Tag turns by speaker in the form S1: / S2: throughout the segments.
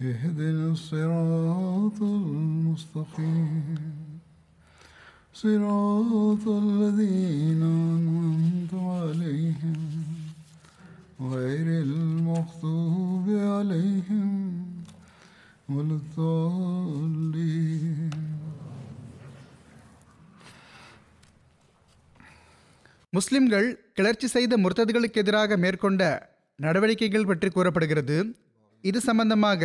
S1: اهدنا الصراط المستقيم صراط الذين أنعمت عليهم غير المغضوب عليهم ولا الضالين
S2: முஸ்லிம்கள் கிளர்ச்சி செய்த முர்த்ததுகளுக்கு எதிராக மேற்கொண்ட நடவடிக்கைகள் பற்றி கூறப்படுகிறது இது சம்பந்தமாக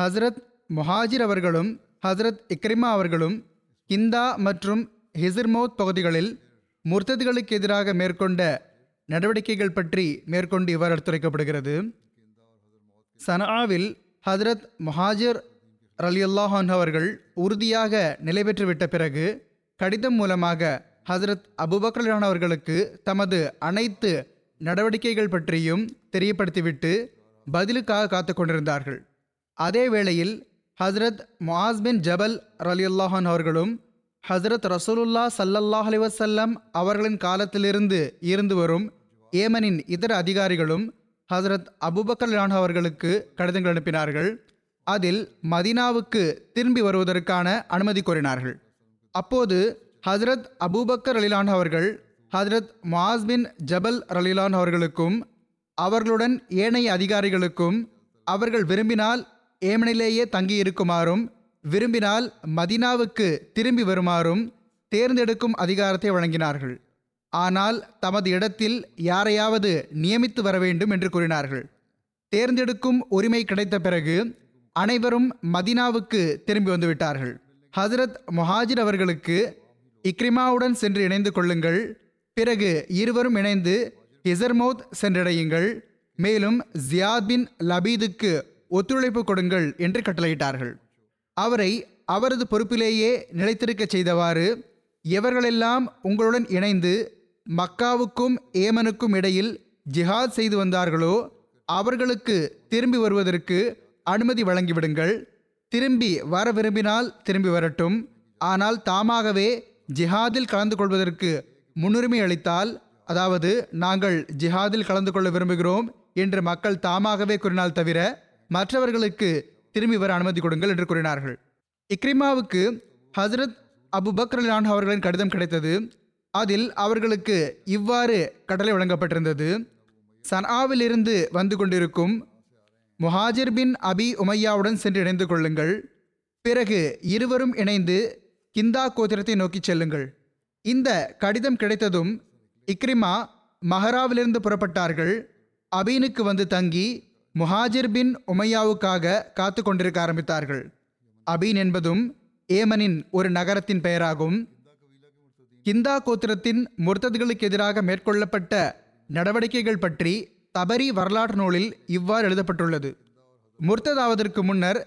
S2: ஹஸ்ரத் முஹாஜிர் அவர்களும் ஹஸ்ரத் இக்ரிமா அவர்களும் கிந்தா மற்றும் ஹிசிர்மோத் பகுதிகளில் முர்த்ததுகளுக்கு எதிராக மேற்கொண்ட நடவடிக்கைகள் பற்றி மேற்கொண்டு இவ்வாறு எடுத்துரைக்கப்படுகிறது. சனாவில் ஹஜரத் முஹாஜிர் ரலியுல்லாஹான் அவர்கள் உறுதியாக நிலை பெற்றுவிட்ட பிறகு கடிதம் மூலமாக ஹசரத் அபுபக்கரான் அவர்களுக்கு தமது அனைத்து நடவடிக்கைகள் பற்றியும் தெரியப்படுத்திவிட்டு பதிலுக்காக காத்து கொண்டிருந்தார்கள். அதே வேளையில் ஹஸ்ரத் முஆஸ் பின் ஜபல் ரலியுல்லாஹான் அவர்களும் ஹஸ்ரத் ரசூலுல்லா சல்லல்லாஹ் அலைஹி அவர்களின் காலத்திலிருந்து இருந்து வரும் ஏமனின் இதர அதிகாரிகளும் ஹசரத் அபுபக்கர் லான் அவர்களுக்கு கடிதங்கள் அனுப்பினார்கள். அதில் மதீனாவுக்கு திரும்பி வருவதற்கான அனுமதி கோரினார்கள். அப்போது ஹசரத் அபூபக்கர் அலிலான் அவர்கள் ஹசரத் மாஸ் பின் ஜபல் ரலிலான் அவர்களுக்கும் அவர்களுடன் ஏனைய அதிகாரிகளுக்கும் அவர்கள் விரும்பினால் ஏமனிலேயே தங்கியிருக்குமாறும் விரும்பினால் மதினாவுக்கு திரும்பி வருமாறும் தேர்ந்தெடுக்கும் அதிகாரத்தை வழங்கினார்கள். ஆனால் தமது இடத்தில் யாரையாவது நியமித்து வர வேண்டும் என்று கூறினார்கள். தேர்ந்தெடுக்கும் உரிமை கிடைத்த பிறகு அனைவரும் மதினாவுக்கு திரும்பி வந்துவிட்டார்கள். ஹசரத் மொஹாஜிர் அவர்களுக்கு இக்ரிமாவுடன் சென்று இணைந்து கொள்ளுங்கள். பிறகு இருவரும் இணைந்து ஹிசர்மௌத் சென்றடையுங்கள். மேலும் ஜியாத் பின் லபீதுக்கு ஒத்துழைப்பு கொடுங்கள் என்று கட்டளையிட்டார்கள். அவரை அவரது பொறுப்பிலேயே நிலைத்திருக்கச் செய்தவாறு எவர்களெல்லாம் உங்களுடன் இணைந்து மக்காவுக்கும் ஏமனுக்கும் இடையில் ஜிஹாத் செய்து வந்தார்களோ அவர்களுக்கு திரும்பி வருவதற்கு அனுமதி வழங்கிவிடுங்கள். திரும்பி வர விரும்பினால் திரும்பி வரட்டும். ஆனால் தாமாகவே ஜிஹாதில் கலந்து கொள்வதற்கு முன்னுரிமை அளித்தால் அதாவது நாங்கள் ஜிஹாதில் கலந்து கொள்ள விரும்புகிறோம் என்று மக்கள் தாமாகவே கூறினால் தவிர மற்றவர்களுக்கு திரும்பி வர அனுமதி கொடுங்கள் என்று கூறினார்கள். இக்ரிமாவுக்கு ஹசரத் அபு பக்ரலான் அவர்களின் கடிதம் கிடைத்தது. அதில் அவர்களுக்கு இவ்வாறு கட்டளை வழங்கப்பட்டிருந்தது. சனாவிலிருந்து வந்து கொண்டிருக்கும் முஹாஜிர் பின் அபி உமையாவுடன் சென்று இணைந்து கொள்ளுங்கள். பிறகு இருவரும் இணைந்து கிந்தா கோத்திரத்தை நோக்கி செல்லுங்கள். இந்த கடிதம் கிடைத்ததும் இக்ரிமா மஹராவிலிருந்து புறப்பட்டார்கள். அபீனுக்கு வந்து தங்கி முஹாஜிர் பின் உமையாவுக்காக காத்து கொண்டிருக்க ஆரம்பித்தார்கள். அபீன் என்பதும் ஏமனின் ஒரு நகரத்தின் பெயராகும். கிந்தா கோத்திரத்தின் முர்த்ததுகளுக்கு எதிராக மேற்கொள்ளப்பட்ட நடவடிக்கைகள் பற்றி தபரி வரலாற்று நூலில் இவ்வாறு எழுதப்பட்டுள்ளது. முர்த்ததாவதற்கு முன்னர்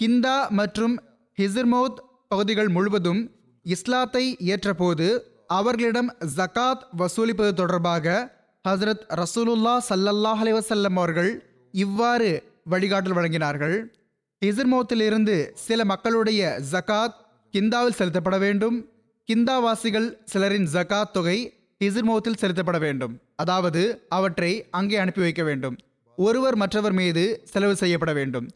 S2: கிந்தா மற்றும் ஹிசிர்மௌத் பகுதிகள் முழுவதும் இஸ்லாத்தை ஏற்றபோது அவர்களிடம் ஜகாத் வசூலிப்பது தொடர்பாக ஹசரத் ரசூலுல்லா சல்லல்லாஹ் அலைஹி அவர்கள் இவ்வாறு வழிகாட்டல் வழங்கினார்கள். ஹிசிர்மௌத்திலிருந்து சில மக்களுடைய ஜகாத் கிந்தாவில் செலுத்தப்பட வேண்டும். கிந்தாவாசிகள் சிலரின் ஜகாத் தொகை ஹிசிர்மௌத்தில் செலுத்தப்பட வேண்டும். அதாவது அவற்றை அங்கே அனுப்பி வைக்க வேண்டும். ஒருவர் மற்றவர் மீது செலவு செய்யப்பட வேண்டும்.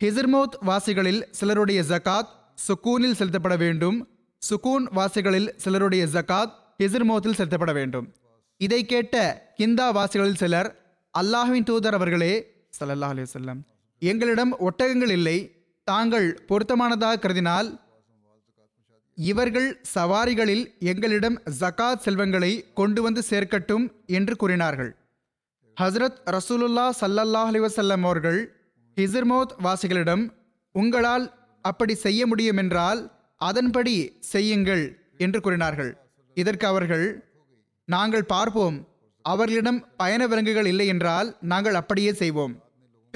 S2: ஹிசிர்மோத் வாசிகளில் சிலருடைய ஜகாத் சுக்கூனில் செலுத்தப்பட வேண்டும். சுக்கூன் வாசிகளில் சிலருடைய ஜகாத் ஹிசிர்மோத்தில் செலுத்தப்பட வேண்டும். இதை கேட்ட கிந்தா வாசிகளில் சிலர் அல்லாஹின் தூதர் அவர்களே ஸல்லல்லாஹு அலி வல்லம் எங்களிடம் ஒட்டகங்கள் இல்லை தாங்கள் பொருத்தமானதாக கருதினால் இவர்கள் சவாரிகளில் எங்களிடம் ஜகாத் செல்வங்களை கொண்டு வந்து சேர்க்கட்டும் என்று கூறினார்கள். ஹஸ்ரத் ரசூலுல்லா சல்லல்லாஹ் அலிவசல்லம் அவர்கள் ஹிசர்மோத் வாசிகளிடம் உங்களால் அப்படி செய்ய முடியும் என்றால் அதன்படி செய்யுங்கள் என்று கூறினார்கள். இதற்கு அவர்கள் நாங்கள் பார்ப்போம். அவர்களிடம் பயண விலங்குகள் இல்லை என்றால் நாங்கள் அப்படியே செய்வோம்.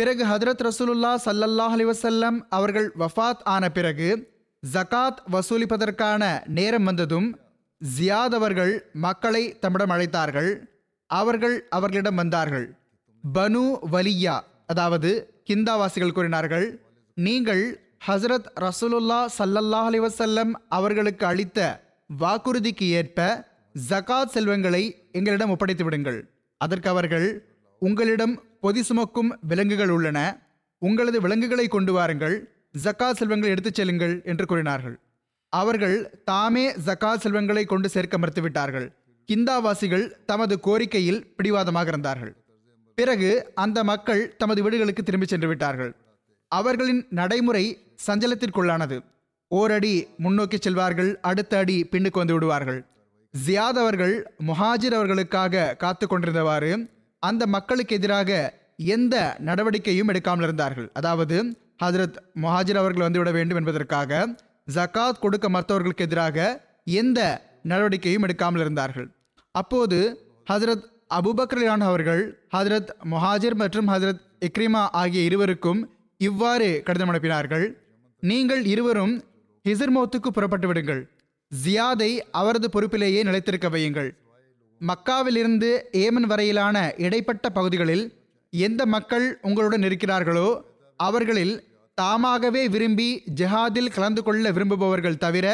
S2: பிறகு ஹதரத் ரசூலுல்லா சல்லல்லாஹ் அலிவசல்லம் அவர்கள் வஃபாத் ஆன பிறகு ஜகாத் வசூலிப்பதற்கான நேரம் வந்ததும் ஜியாத் அவர்கள் மக்களை தம்மிடம் அழைத்தார்கள். அவர்கள் அவர்களிடம் வந்தார்கள். பனு வலியா அதாவது கிந்தாவாசிகள் கூறினார்கள் நீங்கள் ஹசரத் ரசூலுல்லா சல்லல்லாஹ் அலிவசல்லம் அவர்களுக்கு அளித்த வாக்குறுதிக்கு ஏற்ப ஜகாத் செல்வங்களை எங்களிடம் ஒப்படைத்து விடுங்கள். அதற்கு அவர்கள் உங்களிடம் பொதி சுமக்கும் விலங்குகள் உள்ளன. உங்களது விலங்குகளை கொண்டு வாருங்கள். ஜக்கா செல்வங்களை எடுத்துச் செல்லுங்கள் என்று கூறினார்கள். அவர்கள் தாமே ஜக்கா செல்வங்களை கொண்டு சேர்க்க மறுத்துவிட்டார்கள். கிந்தாவாசிகள் தமது கோரிக்கையில் பிடிவாதமாக இருந்தார்கள். பிறகு அந்த மக்கள் தமது வீடுகளுக்கு திரும்பி சென்று விட்டார்கள் அவர்களின் நடைமுறை சஞ்சலத்திற்குள்ளானது. ஓரடி முன்னோக்கி செல்வார்கள் அடுத்த அடி பின்னுக்கு வந்து விடுவார்கள். ஜியாத் அவர்கள் முஹாஜிர் அவர்களுக்காக காத்து கொண்டிருந்தவாறு அந்த மக்களுக்கு எதிராக எந்த நடவடிக்கையும் எடுக்காமல் இருந்தார்கள். அதாவது ஹஜரத் முஹாஜிர் அவர்கள் வந்துவிட வேண்டும் என்பதற்காக ஜகாத் கொடுக்க மறுத்தவர்களுக்கு எதிராக எந்த நடவடிக்கையும் எடுக்காமல் இருந்தார்கள். அப்போது ஹசரத் அபுபக்ரலான் அவர்கள் ஹஜரத் முஹாஜிர் மற்றும் ஹசரத் இக்ரிமா ஆகிய இருவருக்கும் இவ்வாறு கடிதம் அனுப்பினார்கள். நீங்கள் இருவரும் ஹிசர்மோத்துக்கு புறப்பட்டு விடுங்கள். ஜியாதை அவரது பொறுப்பிலேயே நிலைத்திருக்க வையுங்கள். மக்காவிலிருந்து ஏமன் வரையிலான இடைப்பட்ட பகுதிகளில் எந்த மக்கள் உங்களுடன் இருக்கிறார்களோ அவர்களில் தாமாகவே விரும்பி ஜிஹாதில் கலந்து கொள்ள விரும்புபவர்கள் தவிர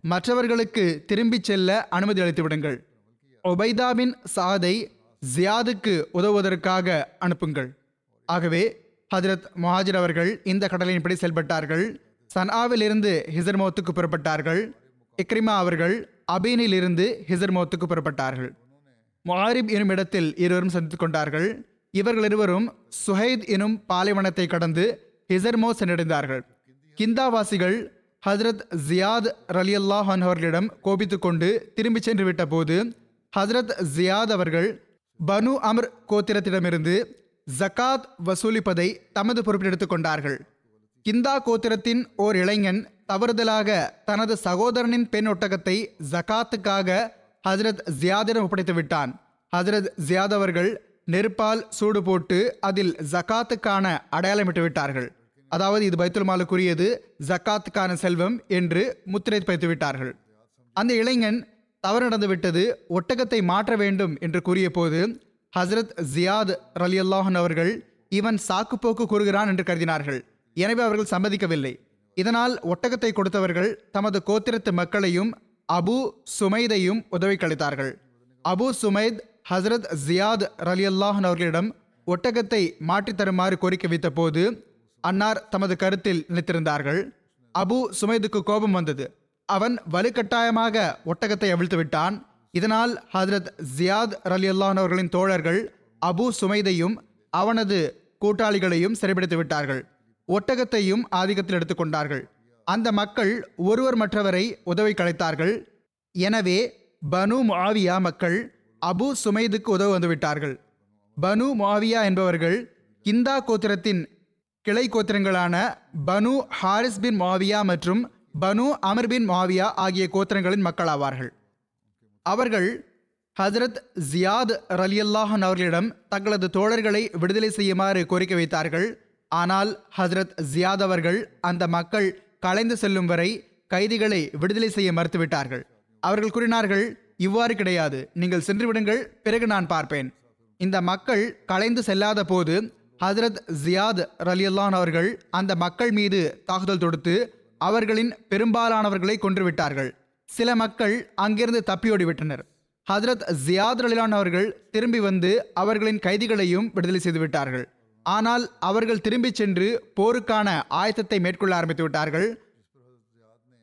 S2: மற்றவர்களுக்கு திரும்பிச் செல்ல அனுமதி அளித்துவிடுங்கள். ஒபைதாவின் சாதை ஜியாதுக்கு உதவுவதற்காக அனுப்புங்கள். ஆகவே ஹஜரத் முஹாஜிர் அவர்கள் இந்த கடலின்படி செயல்பட்டார்கள். சனாவிலிருந்து ஹிசர்மோத்துக்கு புறப்பட்டார்கள். இக்ரிமா அவர்கள் அபீனிலிருந்து ஹிசர்மோத்துக்கு புறப்பட்டார்கள். முஹாரிப் எனும் இடத்தில் இருவரும் சந்தித்துக் கொண்டார்கள். இவர்கள் இருவரும் சுஹைத் எனும் பாலைவனத்தை கடந்து ஹிசர்மோ சென்றடைந்தார்கள். கிந்தாவாசிகள் ஹசரத் ஜியாத் ரலியல்லாஹ் அவர்களிடம் கோபித்துக் கொண்டு திரும்பி சென்று விட்ட போது ஜியாத் அவர்கள் பனு அமர் கோத்திரத்திடமிருந்து ஜக்காத் வசூலிப்பதை தமது பொறுப்பில் கொண்டார்கள். கிந்தா கோத்திரத்தின் ஓர் இளைஞன் தவறுதலாக தனது சகோதரனின் பெண் ஒட்டகத்தை ஜகாத்துக்காக ஹசரத் ஜியாதிடம் ஒப்படைத்து விட்டான். ஹசரத் ஜியாத் அவர்கள் நெருப்பால் சூடு போட்டு அதில் ஜகாத்துக்கான அடையாளமிட்டு விட்டார்கள். அதாவது இது பைத்துல் மாலுக்குரியது ஜக்காத்துக்கான செல்வம் என்று முத்திரை பைத்து விட்டார்கள். அந்த இளைஞன் தவறு நடந்து விட்டது ஒட்டகத்தை மாற்ற வேண்டும் என்று கூறிய போது ஹசரத் ஜியாத் ரலி அல்லாஹன் அவர்கள் இவன் சாக்குப்போக்கு கூறுகிறான் என்று கருதினார்கள். எனவே அவர்கள் சம்மதிக்கவில்லை. இதனால் ஒட்டகத்தை கொடுத்தவர்கள் தமது கோத்திரத்து மக்களையும் அபு சுமைதையும் உதவி கழித்தார்கள் அபு சுமைத் ஹசரத் ஜியாத் ரலி அல்லாஹன் அவர்களிடம் ஒட்டகத்தை மாற்றித் தருமாறு கோரிக்கை வைத்த போது அன்னார் தமது கருத்தில் நினைத்திருந்தார்கள் அபு சுமைதுக்கு கோபம் வந்தது. அவன் வலுக்கட்டாயமாக ஒட்டகத்தை அவிழ்த்து விட்டான். இதனால் ஹஜரத் ஜியாத் ரலி அவர்களின் தோழர்கள் அபு சுமைதையும் அவனது கூட்டாளிகளையும் சிறைபிடித்து விட்டார்கள். ஒட்டகத்தையும் ஆதிக்கத்தில் எடுத்துக்கொண்டார்கள். அந்த மக்கள் ஒருவர் மற்றவரை உதவி கலைத்தார்கள். எனவே பனு மாவியா மக்கள் அபு சுமைதுக்கு உதவ வந்துவிட்டார்கள் பனு மாவியா என்பவர்கள் கிந்தா கோத்திரத்தின் கிளை கோத்திரங்களான பனு ஹாரிஸ் பின் மாவியா மற்றும் பனு அமர் பின் மாவியா ஆகிய கோத்திரங்களின் மக்களாவார்கள். அவர்கள் ஹசரத் ஜியாத் ரலியல்லாஹன் அவர்களிடம் தங்களது தோழர்களை விடுதலை செய்யுமாறு கோரிக்கை வைத்தார்கள். ஆனால் ஹசரத் ஜியாத் அவர்கள் அந்த மக்கள் கலைந்து செல்லும் வரை கைதிகளை விடுதலை செய்ய மறுத்துவிட்டார்கள். அவர்கள் கூறினார்கள் இவ்வாறு கிடையாது. நீங்கள் சென்று விடுங்கள். பிறகு நான் பார்ப்பேன். இந்த மக்கள் கலைந்து செல்லாத போது ஹசரத் ஜியாத் ரலியல்லான் அவர்கள் அந்த மக்கள் மீது தாக்குதல் தொடுத்து அவர்களின் பெரும்பாலானவர்களை கொன்றுவிட்டார்கள். சில மக்கள் அங்கிருந்து தப்பியோடிவிட்டனர். ஹசரத் ஜியாத் ரலிலான் அவர்கள் திரும்பி வந்து அவர்களின் கைதிகளையும் விடுதலை செய்துவிட்டார்கள். ஆனால் அவர்கள் திரும்பிச் சென்று போருக்கான ஆயத்தத்தை மேற்கொள்ள ஆரம்பித்து விட்டார்கள்.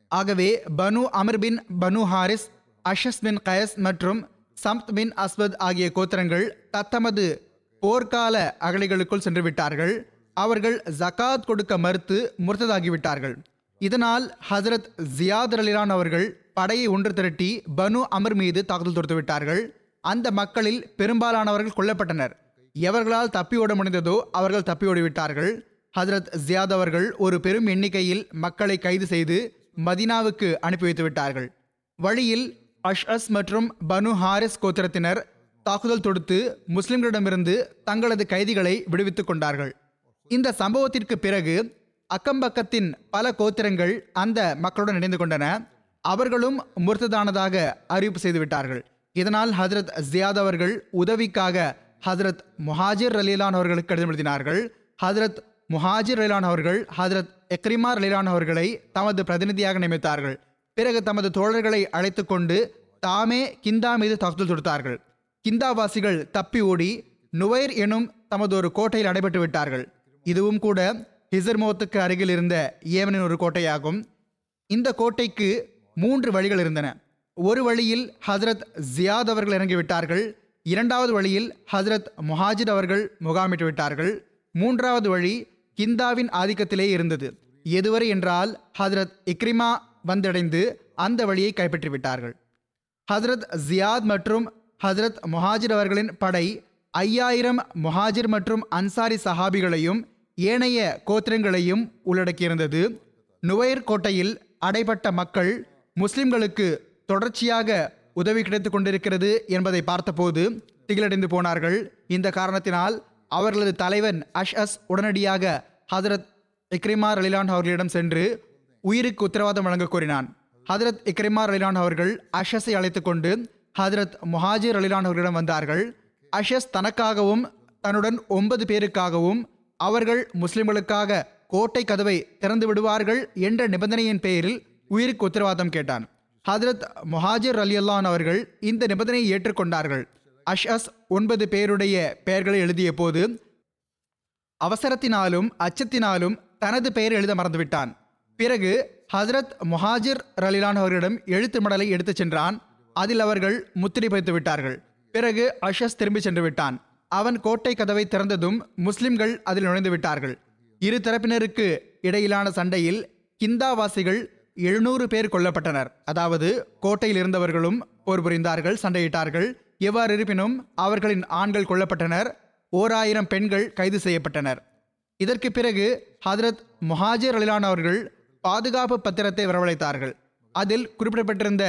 S2: ஆகவே Banu Amr bin Banu Harith Ashas bin Qais மற்றும் சம்த் பின் அஸ்வத் ஆகிய கோத்திரங்கள் தத்தமது போர்க்கால அகழிகளுக்குள் சென்று விட்டார்கள். அவர்கள் ஜகாத் கொடுக்க மறுத்து முர்த்ததாகிவிட்டார்கள் இதனால் ஹசரத் ஜியாத் அலிலான் அவர்கள் படையை ஒன்று திரட்டி பனு அமர் மீது தாக்குதல் தொடுத்து விட்டார்கள். அந்த மக்களில் பெரும்பாலானவர்கள் கொல்லப்பட்டனர். எவர்களால் தப்பி ஓட முடிந்ததோ அவர்கள் தப்பி ஓடிவிட்டார்கள். ஹசரத் ஜியாத் அவர்கள் ஒரு பெரும் எண்ணிக்கையில் மக்களை கைது செய்து மதினாவுக்கு அனுப்பி வைத்து விட்டார்கள் வழியில் அஷ்அஸ் மற்றும் பனு ஹாரிஸ் கோத்திரத்தினர் தாக்குதல் தொடுத்து முஸ்லிம்களிடமிருந்து தங்களது கைதிகளை விடுவித்துக் கொண்டார்கள். இந்த சம்பவத்திற்கு பிறகு அக்கம்பக்கத்தின் பல கோத்திரங்கள் அந்த மக்களுடன் இணைந்து கொண்டன. அவர்களும் முர்த்ததானதாக அறிவிப்பு செய்துவிட்டார்கள். இதனால் ஹஜரத் ஜியாத் அவர்கள் உதவிக்காக ஹதரத் முஹாஜிர் ரலீலான் அவர்களுக்கு கடிதம் எழுதினார்கள். ஹதரத் முஹாஜிர் ரலீலான் அவர்கள் ஹஜரத் எக்ரிமா ரலீலான் அவர்களை தமது பிரதிநிதியாக நியமித்தார்கள். பிறகு தமது தோழர்களை அழைத்து கொண்டு தாமே கிந்தா மீது தாக்குதல் தொடுத்தார்கள். கிந்தாவாசிகள் தப்பி ஓடி நுவைர் எனும் தமது ஒரு கோட்டையில் அடைபட்டு விட்டார்கள். இதுவும் கூட ஹிசர்மோத்துக்கு அருகில் இருந்த ஏமனின் ஒரு கோட்டையாகும். இந்த கோட்டைக்கு மூன்று வழிகள் இருந்தன. ஒரு வழியில் ஹஜரத் ஜியாத் அவர்கள் இறங்கிவிட்டார்கள். இரண்டாவது வழியில் ஹசரத் முஹாஜிர் அவர்கள் முகாமிட்டு விட்டார்கள். மூன்றாவது வழி கிந்தாவின் ஆதிக்கத்திலே இருந்தது. எதுவரை என்றால் ஹஜரத் இக்ரிமா வந்தடைந்து அந்த வழியை கைப்பற்றி விட்டார்கள். ஜியாத் மற்றும் ஹசரத் முஹாஜிர் அவர்களின் படை ஐயாயிரம் முஹாஜிர் மற்றும் அன்சாரி சஹாபிகளையும் ஏனைய கோத்திரங்களையும் உள்ளடக்கியிருந்தது. நுவைர் கோட்டையில் அடைபட்ட மக்கள் முஸ்லிம்களுக்கு தொடர்ச்சியாக உதவி கிடைத்துக் கொண்டிருக்கிறது என்பதை பார்த்தபோது திகிலடைந்து போனார்கள். இந்த காரணத்தினால் அவர்களது தலைவன் அஷ் அஸ் உடனடியாக ஹதரத் இக்ரிமா ரலிலான் அவர்களிடம் சென்று உயிருக்கு உத்தரவாதம் வழங்க கோரினான். ஹதரத் இக்ரிமா ரலிலான் அவர்கள் அஷஸை அழைத்து கொண்டு ஹதரத் முஹாஜிர் ரலிலான் அவர்களிடம் வந்தார்கள். அஷஸ் தனக்காகவும் தன்னுடன் ஒன்பது பேருக்காகவும் அவர்கள் முஸ்லிம்களுக்காக கோட்டை கதவை திறந்து விடுவார்கள் என்ற நிபந்தனையின் பெயரில் உயிருக்கு உத்தரவாதம் கேட்டான். ஹதரத் முஹாஜிர் அலியல்லான் அவர்கள் இந்த நிபந்தனையை ஏற்றுக்கொண்டார்கள். அஷ்அஸ் ஒன்பது பேருடைய பெயர்களை எழுதிய போது அவசரத்தினாலும் அச்சத்தினாலும் தனது பெயர் எழுத மறந்துவிட்டான். பிறகு ஹசரத் முஹாஜிர் ரலிலான் அவர்களிடம் எழுத்து மடலை எடுத்துச் சென்றான். அதில் அவர்கள் முத்திரை பதித்து விட்டார்கள். பிறகு அஷஸ் திரும்பி சென்று விட்டான். அவன் கோட்டை கதவை திறந்ததும் முஸ்லிம்கள் அதில் நுழைந்து விட்டார்கள். இரு தரப்பினருக்கு இடையிலான சண்டையில் கிந்தாவாசிகள் எழுநூறு பேர் கொல்லப்பட்டனர். அதாவது கோட்டையில் இருந்தவர்களும் போர் புரிந்தார்கள் சண்டையிட்டார்கள். எவ்வாறு இருப்பினும் அவர்களின் ஆண்கள் கொல்லப்பட்டனர். ஓர் ஆயிரம் பெண்கள் கைது செய்யப்பட்டனர். இதற்கு பிறகு ஹதரத் முஹாஜிர் அலிலான் அவர்கள் பாதுகாப்பு பத்திரத்தை வரவழைத்தார்கள். அதில் குறிப்பிடப்பட்டிருந்த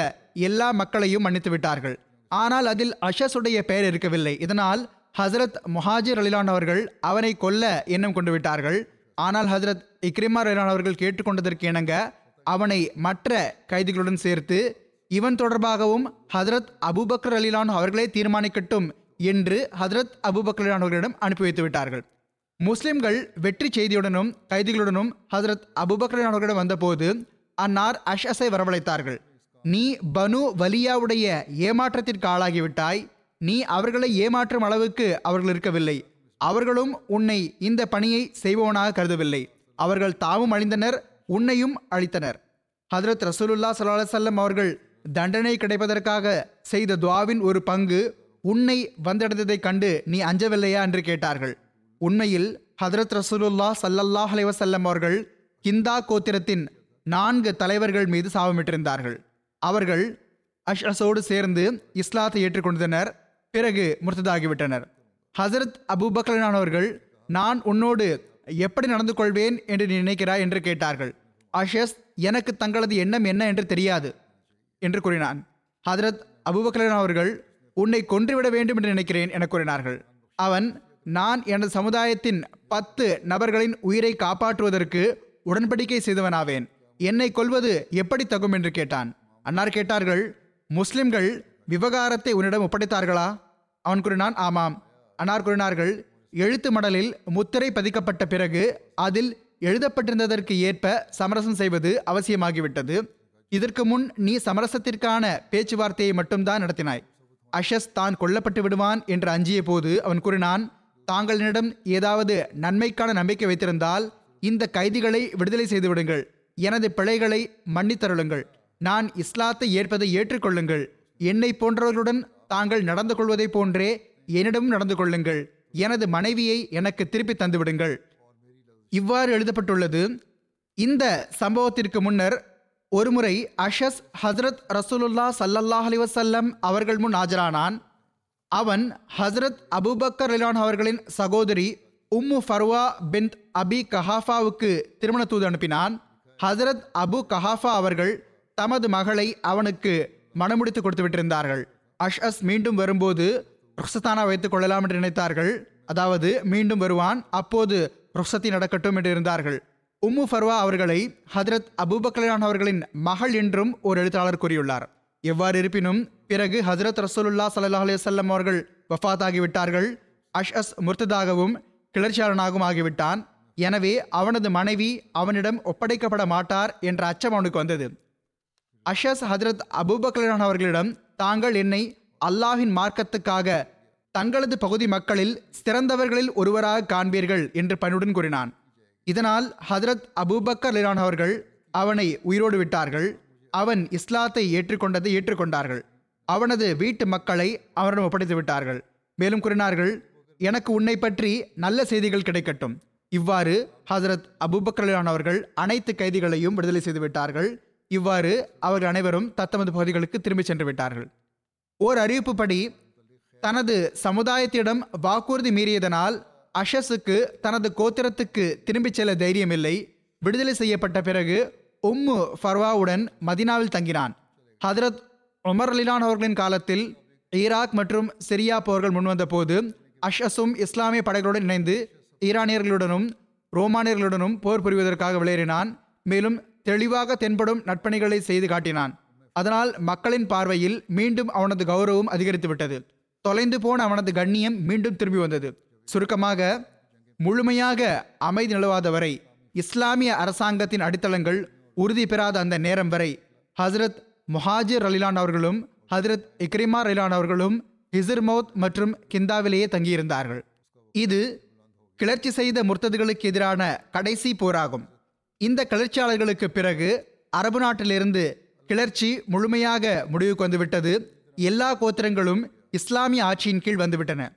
S2: எல்லா மக்களையும் மன்னித்து விட்டார்கள். ஆனால் அதில் அஷஸுடைய பெயர் இருக்கவில்லை. இதனால் ஹசரத் முஹாஜிர் அலிலான் அவர்கள் அவனை கொல்ல எண்ணம் கொண்டு விட்டார்கள் ஆனால் ஹசரத் இக்ரிமா அலிலான் அவர்கள் கேட்டுக்கொண்டதற்கு இணங்க அவனை மற்ற கைதிகளுடன் சேர்த்து இவன் தொடர்பாகவும் ஹதரத் அபுபக்கர் அலிலான் அவர்களே தீர்மானிக்கட்டும் என்று ஹதரத் அபுபக்கர் அலிலான் அவர்களிடம் அனுப்பி வைத்து விட்டார்கள். முஸ்லிம்கள் வெற்றி செய்தியுடனும் கைதிகளுடனும் ஹசரத் அபுபக்கர் அவர்களிடம் வந்தபோது அன்னார் அஷ்அஸை வரவழைத்தார்கள். நீ பனு வலியாவுடைய ஏமாற்றத்திற்கு ஆளாகிவிட்டாய். நீ அவர்களை ஏமாற்றும் அளவுக்கு அவர்கள் இருக்கவில்லை. அவர்களும் உன்னை இந்த பணியை செய்பவனாக கருதவில்லை. அவர்கள் தாமும் அழிந்தனர். உன்னையும் அழித்தனர். ஹதரத் ரசூலுல்லா சல்லா அலைஹி அவர்கள் தண்டனை கிடைப்பதற்காக செய்த துவாவின் ஒரு பங்கு உன்னை வந்தடைந்ததைக் கண்டு நீ அஞ்சவில்லையா என்று கேட்டார்கள். உண்மையில் ஹதரத் ரசூலுல்லா சல்லல்லாஹ் அலைவசல்லம் அவர்கள் கிந்தா கோத்திரத்தின் நான்கு தலைவர்கள் மீது சாபமிட்டிருந்தார்கள். அவர்கள் அஷ்அஸோடு சேர்ந்து இஸ்லாத்தை ஏற்றுக்கொண்டனர் பிறகு முர்த்ததாகிவிட்டனர். ஹசரத் அபுபக்கலானவர்கள் நான் உன்னோடு எப்படி நடந்து கொள்வேன் என்று நினைக்கிறாய்? என்று கேட்டார்கள். அஷஸ் எனக்கு தங்களது எண்ணம் என்ன என்று தெரியாது என்று கூறினான். ஹதரத் அபூபக்கரன் அவர்கள் உன்னை கொன்றுவிட வேண்டும் என்று நினைக்கிறேன் என கூறினார்கள். அவன் நான் எனது சமுதாயத்தின் பத்து நபர்களின் உயிரை காப்பாற்றுவதற்கு உடன்படிக்கை செய்தவனாவேன். என்னை கொல்வது எப்படி தகும்? என்று கேட்டான். அன்னார் கேட்டார்கள் முஸ்லிம்கள் விவகாரத்தை உன்னிடம் ஒப்படைத்தார்களா? அவன் கூறினான் ஆமாம். அன்னார் கூறினார்கள் எழுத்து மடலில் முத்திரை பதிக்கப்பட்ட பிறகு அதில் எழுதப்பட்டிருந்ததற்கு ஏற்ப சமரசம் செய்வது அவசியமாகிவிட்டது. இதற்கு முன் நீ சமரசத்திற்கான பேச்சுவார்த்தையை மட்டும்தான் நடத்தினாய். அஷஸ் தான் கொல்லப்பட்டு விடுவான் என்று அஞ்சிய போது அவன் கூறினான் தாங்களிடம் ஏதாவது நன்மைக்கான நம்பிக்கை வைத்திருந்தால் இந்த கைதிகளை விடுதலை செய்துவிடுங்கள் எனது பிழைகளை மன்னித்தருளுங்கள். நான் இஸ்லாத்தை ஏற்பதை ஏற்றுக்கொள்ளுங்கள். என்னை போன்றவர்களுடன் தாங்கள் நடந்து கொள்வதைப் போன்றே என்னிடமும் நடந்து கொள்ளுங்கள். எனது மனைவியை எனக்கு திருப்பி தந்துவிடுங்கள். இவ்வாறு எழுதப்பட்டுள்ளது இந்த சம்பவத்திற்கு முன்னர் ஒருமுறை அஷஸ் ஹஸ்ரத் ரசூலுல்லா சல்லல்லாஹ் அலிவசல்லம் அவர்கள் முன் ஆஜரானான். அவன் ஹஸ்ரத் அபூபக்கர் ரிலான் அவர்களின் சகோதரி உம்மு ஃபர்வா பின் அபி கஹாஃபாவுக்கு திருமண தூது அனுப்பினான். ஹஸ்ரத் அபு கஹாஃபா அவர்கள் தமது மகளை அவனுக்கு மணமுடித்து கொடுத்து விட்டிருந்தார்கள். அஷ்அஸ் மீண்டும் வரும்போது ருக்ஸத்தானா வைத்துக் கொள்ளலாம் என்று நினைத்தார்கள். அதாவது மீண்டும் வருவான். அப்போது ருக்சத்தி நடக்கட்டும் என்று இருந்தார்கள். உம்மு ஃபர்வா அவர்களை ஹதரத் அபூபக்கலான் அவர்களின் மகள் என்றும் ஒரு எழுத்தாளர் கூறியுள்ளார். எவ்வாறு இருப்பினும் பிறகு ஹஜரத் ரசூலுல்லா ஸல்லல்லாஹு அலைஹி அவர்கள் வஃபாத் ஆகிவிட்டார்கள் அஷ்அஸ் முர்த்ததாகவும் கிளர்ச்சியாளனாகவும் ஆகிவிட்டான். எனவே அவனது மனைவி அவனிடம் ஒப்படைக்கப்பட மாட்டார் என்ற அச்சம் அவனுக்கு வந்தது. அஷஸ் ஹஜரத் அபூபக்கலான் அவர்களிடம் தாங்கள் என்னை அல்லாஹின் மார்க்கத்துக்காக தங்களது பகுதி மக்களில் சிறந்தவர்களில் ஒருவராக காண்பீர்கள் என்று பணியுடன் கூறினான். இதனால் ஹதரத் அபூபக்கர் லிரான் அவர்கள் அவனை உயிரோடு விட்டார்கள். அவன் இஸ்லாத்தை ஏற்றுக்கொண்டதை ஏற்றுக்கொண்டார்கள். அவனது வீட்டு மக்களை அவரிடம் ஒப்படைத்து விட்டார்கள். மேலும் கூறினார்கள் எனக்கு உன்னை பற்றி நல்ல செய்திகள் கிடைக்கட்டும். இவ்வாறு ஹசரத் அபுபக்கரலான் அவர்கள் அனைத்து கைதிகளையும் விடுதலை செய்து விட்டார்கள். இவ்வாறு அவர்கள் அனைவரும் தத்தமது பகுதிகளுக்கு திரும்பி சென்று விட்டார்கள். ஓர் அறிவிப்புப்படி தனது சமுதாயத்திடம் வாக்குறுதி மீறியதனால் அஷஸுக்கு தனது கோத்திரத்துக்கு திரும்பிச் செல்ல தைரியமில்லை. விடுதலை செய்யப்பட்ட பிறகு உம்மு ஃபர்வாவுடன் மதினாவில் தங்கினான். ஹதரத் உமர் அலிலான் அவர்களின் காலத்தில் ஈராக் மற்றும் சிரியா போர்கள் முன்வந்த போது அஷஸும் இஸ்லாமிய படைகளுடன் இணைந்து ஈரானியர்களுடனும் ரோமானியர்களுடனும் போர் புரிவதற்காக விளையாடினான் மேலும் தெளிவாக தென்படும் நட்பணிகளை செய்து காட்டினான். அதனால் மக்களின் பார்வையில் மீண்டும் அவனது கௌரவம் அதிகரித்துவிட்டது. தொலைந்து போன அவனது கண்ணியம் மீண்டும் திரும்பி வந்தது. சுருக்கமாக முழுமையாக அமைதி நிலவாத வரை இஸ்லாமிய அரசாங்கத்தின் அடித்தளங்கள் உறுதி பெறாத அந்த நேரம் வரை ஹசரத் முஹாஜிர் ரலிலான் அவர்களும் ஹசரத் இக்ரிமா ரலிலான் அவர்களும் ஹிசிர்மௌத் மற்றும் கிந்தாவிலேயே தங்கியிருந்தார்கள். இது கிளர்ச்சி செய்த முர்த்ததுகளுக்கு எதிரான கடைசி போராகும். இந்த கிளர்ச்சியாளர்களுக்கு பிறகு அரபு நாட்டிலிருந்து கிளர்ச்சி முழுமையாக முடிவுக்கு வந்துவிட்டது. எல்லா கோத்திரங்களும் இஸ்லாமிய ஆட்சியின் கீழ் வந்துவிட்டன.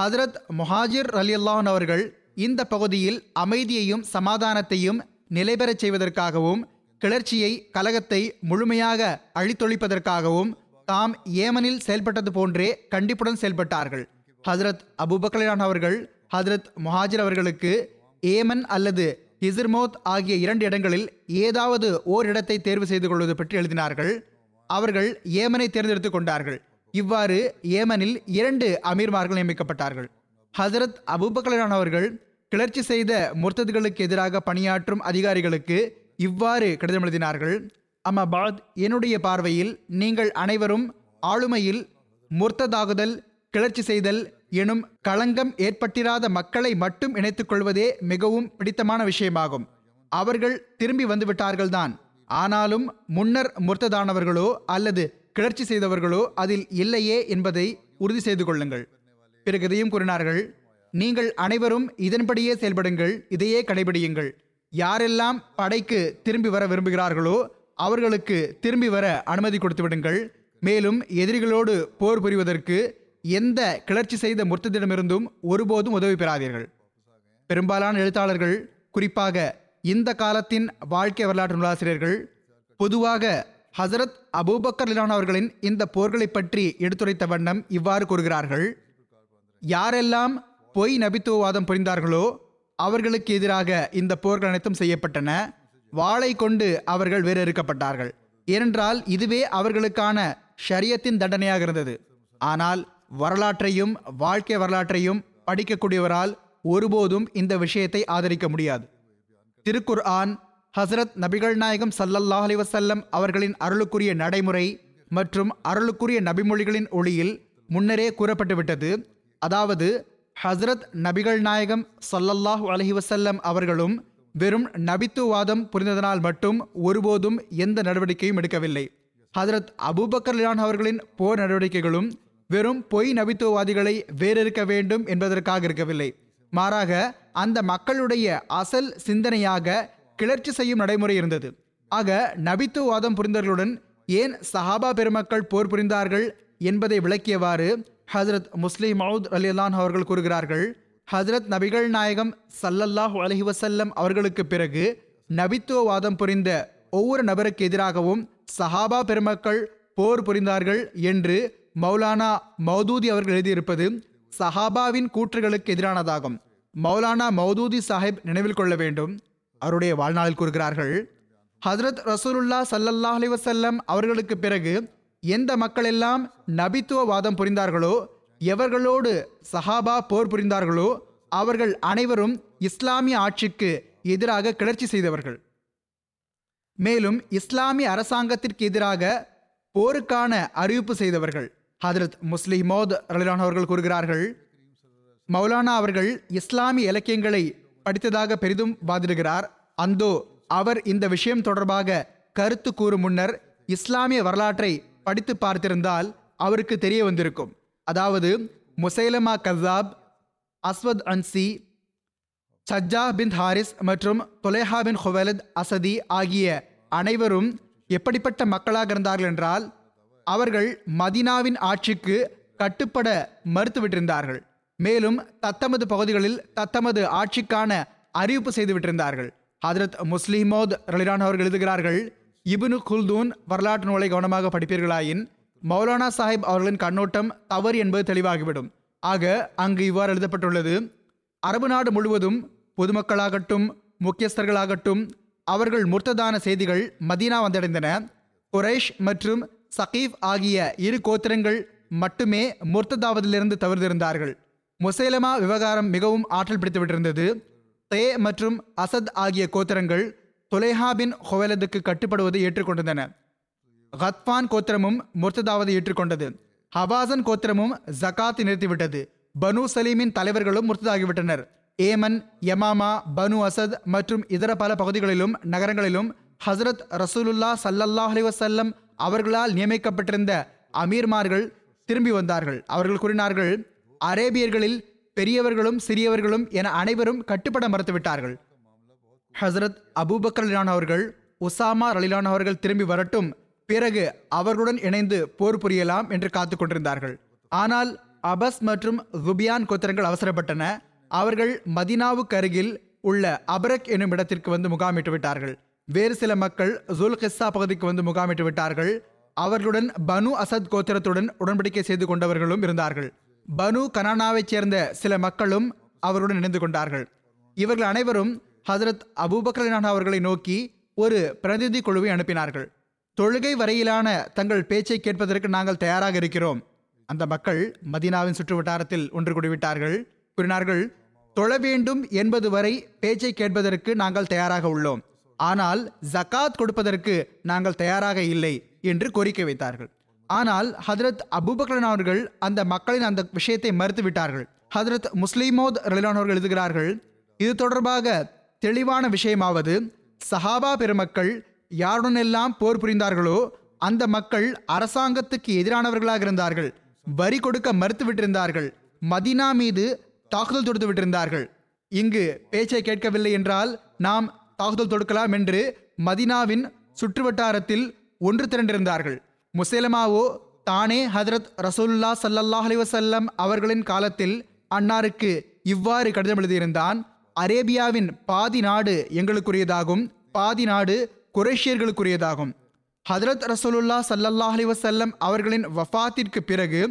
S2: ஹதரத் முஹாஜிர் அலி அல்லான் அவர்கள் இந்த பகுதியில் அமைதியையும் சமாதானத்தையும் நிலைபெறச் செய்வதற்காகவும் கிளர்ச்சியை கலகத்தை முழுமையாக அழித்தொழிப்பதற்காகவும் தாம் ஏமனில் செயல்பட்டது போன்றே கண்டிப்புடன் செயல்பட்டார்கள். ஹசரத் அபுபக்கலான் அவர்கள் ஹதரத் முஹாஜிர் அவர்களுக்கு ஏமன் அல்லது ஹிசிர்மோத் ஆகிய இரண்டு இடங்களில் ஏதாவது ஓர் இடத்தை தேர்வு செய்து கொள்வது பற்றி எழுதினார்கள். அவர்கள் ஏமனை தேர்ந்தெடுத்துக் கொண்டார்கள். இவ்வாறு ஏமனில் இரண்டு அமீர்மார்கள் நியமிக்கப்பட்டார்கள். ஹசரத் அபுபக்கலான் அவர்கள் கிளர்ச்சி செய்த முர்த்ததுகளுக்கு எதிராக பணியாற்றும் அதிகாரிகளுக்கு இவ்வாறு கடிதம் எழுதினார்கள் அம்மாபாத் என்னுடைய பார்வையில் நீங்கள் அனைவரும் ஆளுமையில் முர்த்ததாகுதல் கிளர்ச்சி செய்தல் எனும் களங்கம் ஏற்பட்டிராத மக்களை மட்டும் இணைத்துக் கொள்வதே மிகவும் பிடித்தமான விஷயமாகும். அவர்கள் திரும்பி வந்துவிட்டார்கள்தான். ஆனாலும் முன்னர் முர்த்ததானவர்களோ அல்லது கிளர்ச்சி செய்தவர்களோ அதில் இல்லையே என்பதை உறுதி செய்து கொள்ளுங்கள். பிறகு இதையும் கூறினார்கள் நீங்கள் அனைவரும் இதன்படியே செயல்படுங்கள் இதையே கடைபிடியுங்கள். யாரெல்லாம் படைக்கு திரும்பி வர விரும்புகிறார்களோ அவர்களுக்கு திரும்பி வர அனுமதி கொடுத்து விடுங்கள். மேலும் எதிரிகளோடு போர் புரிவதற்கு எந்த கிளர்ச்சி செய்த முர்த்தத்திடமிருந்தும் ஒருபோதும் உதவி பெறாதீர்கள். பெரும்பாலான எழுத்தாளர்கள் குறிப்பாக இந்த காலத்தின் வாழ்க்கை வரலாற்று நூலாசிரியர்கள் பொதுவாக ஹசரத் அபூபக்கர் லிலான் அவர்களின் இந்த போர்களை பற்றி எடுத்துரைத்த வண்ணம் இவ்வாறு கூறுகிறார்கள். யாரெல்லாம் பொய் நபித்துவவாதம் புரிந்தார்களோ அவர்களுக்கு எதிராக இந்த போர்கள் அனைத்தும் செய்யப்பட்டன. வாளை கொண்டு அவர்கள் வேறறுக்கப்பட்டார்கள் ஏனென்றால் இதுவே அவர்களுக்கான ஷரியத்தின் தண்டனையாக இருந்தது. ஆனால் வரலாற்றையும் வாழ்க்கை வரலாற்றையும் படிக்கக்கூடியவரால் ஒருபோதும் இந்த விஷயத்தை ஆதரிக்க முடியாது. திருக்குர் ஆன் ஹசரத் நபிகள் நாயகம் சல்லல்லாஹ் அலி வசல்லம் அவர்களின் அருளுக்குரிய நடைமுறை மற்றும் அருளுக்குரிய நபிமொழிகளின் ஒளியில் முன்னரே கூறப்பட்டுவிட்டது. அதாவது ஹசரத் நபிகள் நாயகம் சல்லல்லாஹ் அலஹி வசல்லம் அவர்களும் வெறும் நபித்துவாதம் புரிந்ததனால் மட்டும் ஒருபோதும் எந்த நடவடிக்கையும் எடுக்கவில்லை. ஹசரத் அபுபக்கர்லான் அவர்களின் போர் நடவடிக்கைகளும் வெறும் பொய் நபித்துவவாதிகளை வேறறுக்க வேண்டும் என்பதற்காக இருக்கவில்லை. மாறாக அந்த மக்களுடைய அசல் சிந்தனையாக கிளர்ச்சி செய்யும் நடைமுறை இருந்தது. ஆக நபித்துவாதம் புரிந்தவர்களுடன் ஏன் சஹாபா பெருமக்கள் போர் புரிந்தார்கள் என்பதை விளக்கியவாறு ஹசரத் முஸ்லிம் மவுத் அலிலான் அவர்கள் கூறுகிறார்கள் ஹசரத் நபிகள் நாயகம் சல்லல்லாஹு அலஹி வசல்லம் அவர்களுக்கு பிறகு நபித்துவவாதம் புரிந்த ஒவ்வொரு நபருக்கு எதிராகவும் சஹாபா பெருமக்கள் போர் புரிந்தார்கள் என்று மௌலானா மௌதூதி அவர்கள் எழுதியிருப்பது சஹாபாவின் கூற்றுகளுக்கு எதிரானதாகும். மௌலானா மௌதூதி சாஹிப் நினைவில் கொள்ள வேண்டும். அவருடைய வாழ்நாளில் கூறுகிறார்கள். ஹசரத் ரசூலுல்லா சல்லல்லா அலைஹி அவர்களுக்கு பிறகு எந்த மக்கள் எல்லாம் நபித்துவவாதம் புரிந்தார்களோ எவர்களோடு சஹாபா போர் புரிந்தார்களோ அவர்கள் அனைவரும் இஸ்லாமிய ஆட்சிக்கு எதிராக கிளர்ச்சி செய்தவர்கள். மேலும் இஸ்லாமிய அரசாங்கத்திற்கு எதிராக போருக்கான அறிவிப்பு செய்தவர்கள். ஹதரத் முஸ்லிமோத் ரலிலான் அவர்கள் கூறுகிறார்கள் மௌலானா அவர்கள் இஸ்லாமிய இலக்கியங்களை படித்ததாக பெரிதும் வாதிடுகிறார். அந்தோ அவர் இந்த விஷயம் தொடர்பாக கருத்து கூறும் முன்னர் இஸ்லாமிய வரலாற்றை படித்து பார்த்திருந்தால் அவருக்கு தெரிய வந்திருக்கும். அதாவது Musaylima Kazzab Aswad Ansi Sajjah bin Harith மற்றும் தொலேஹா பின் ஹுவலத் அசதி ஆகிய அனைவரும் எப்படிப்பட்ட மக்களாக இருந்தார்கள் என்றால் அவர்கள் மதினாவின் ஆட்சிக்கு கட்டுப்பட மறுத்துவிட்டிருந்தார்கள். மேலும் தத்தமது பகுதிகளில் தத்தமது ஆட்சிக்கான அறிவிப்பு செய்துவிட்டிருந்தார்கள் ஹதரத் முஸ்லிமோத் ரலிரான் அவர்கள் எழுதுகிறார்கள் இபுனு குல்தூன் வரலாற்று நூலை கவனமாக படிப்பீர்களாயின் மௌலானா சாஹிப் அவர்களின் கண்ணோட்டம் தவறு என்பது தெளிவாகிவிடும். ஆக அங்கு இவ்வாறு எழுதப்பட்டுள்ளது அரபு நாடு முழுவதும் பொதுமக்களாகட்டும் முக்கியஸ்தர்களாகட்டும் அவர்கள் முர்த்ததான செய்திகள் மதீனா வந்தடைந்தன. குரைஷ் மற்றும் சகீஃப் ஆகிய இரு கோத்திரங்கள் மட்டுமே முர்த்ததாவதிலிருந்து தவிர்த்திருந்தார்கள் முசைலமா விவகாரம் மிகவும் ஆற்றல் பிடித்துவிட்டிருந்தது. தே மற்றும் அசத் ஆகிய கோத்திரங்கள் தொலேஹா பின் ஹொவலதுக்கு கட்டுப்படுவதை ஏற்றுக்கொண்டிருந்தன. ஹத்வான் கோத்திரமும் முர்த்ததாவதை ஏற்றுக்கொண்டது. ஹவாசன் கோத்திரமும் ஜகாத்தை நிறுத்திவிட்டது. பனு சலீமின் தலைவர்களும் முர்த்ததாகிவிட்டனர். ஏமன் யமாமா பனு அசத் மற்றும் இதர பல பகுதிகளிலும் நகரங்களிலும் ஹசரத் ரசூலுல்லா சல்லல்லாஹ் அலைஹி அவர்களால் நியமிக்கப்பட்டிருந்த அமீர்மார்கள் திரும்பி வந்தார்கள். அவர்கள் கூறினார்கள் அரேபியர்களில் பெரியவர்களும் சிறியவர்களும் என அனைவரும் கட்டுப்பட மறுத்துவிட்டார்கள். ஹசரத் அபூபக்கர் ரலிலான் அவர்கள் உசாமா ரலிலான் அவர்கள் திரும்பி வரட்டும் பிறகு அவர்களுடன் இணைந்து போர் புரியலாம் என்று காத்து கொண்டிருந்தார்கள். ஆனால் அபஸ் மற்றும் குபியான் கோத்திரங்கள் அவசரப்பட்டன. அவர்கள் மதினாவுக்கு அருகில் உள்ள அபரக் என்னும் இடத்திற்கு வந்து முகாமிட்டு விட்டார்கள். வேறு சில மக்கள் ஜுல் கிஸ்ஸா பகுதிக்கு வந்து முகாமிட்டு விட்டார்கள். அவர்களுடன் பனு அசத் கோத்திரத்துடன் உடன்படிக்கை செய்து கொண்டவர்களும் இருந்தார்கள். பனு கனானாவைச் சேர்ந்த சில மக்களும் அவருடன் இணைந்து கொண்டார்கள். இவர்கள் அனைவரும் ஹசரத் அபூபக்கர் அவர்களை நோக்கி ஒரு பிரதிநிதி குழுவை அனுப்பினார்கள். தொழுகை வரையிலான தங்கள் பேச்சை கேட்பதற்கு நாங்கள் தயாராக இருக்கிறோம். அந்த மக்கள் மதீனாவின் சுற்று வட்டாரத்தில் ஒன்று கூடிவிட்டார்கள். கூறினார்கள் தொழ வேண்டும் என்பது வரை பேச்சை கேட்பதற்கு நாங்கள் தயாராக உள்ளோம். ஆனால் ஜகாத் கொடுப்பதற்கு நாங்கள் தயாராக இல்லை என்று கோரிக்கை வைத்தார்கள். ஆனால் ஹதரத் அபூபக்கரன் அவர்கள் அந்த மக்களின் அந்த விஷயத்தை மறுத்து விட்டார்கள் ஹதரத் முஸ்லிமோத் ரலிலான் அவர்கள் எழுதுகிறார்கள் இது தொடர்பாக தெளிவான விஷயமாவது சஹாபா பெருமக்கள் யாருடனெல்லாம் போர் புரிந்தார்களோ அந்த மக்கள் அரசாங்கத்துக்கு எதிரானவர்களாக இருந்தார்கள். வரி கொடுக்க மறுத்து விட்டிருந்தார்கள் மதினா மீது தாக்குதல் தொடுத்து விட்டிருந்தார்கள். இங்கு பேச்சை கேட்கவில்லை என்றால் நாம் தாக்குதல் தொடுக்கலாம் என்று மதினாவின் சுற்றுவட்டாரத்தில் ஒன்று திரண்டிருந்தார்கள். முசேலமாவோ தானே ஹதரத் ரசூல்லா சல்லல்லாஹ் அலிவசல்லம் அவர்களின் காலத்தில் அன்னாருக்கு இவ்வாறு கடிதம் எழுதியிருந்தான் அரேபியாவின் பாதி நாடு எங்களுக்குரியதாகும் பாதி நாடு குரேஷியர்களுக்குரியதாகும். ஹதரத் ரசூலுல்லா சல்லல்லாஹ் அலிவசல்லம் அவர்களின் வஃபாத்திற்கு பிறகு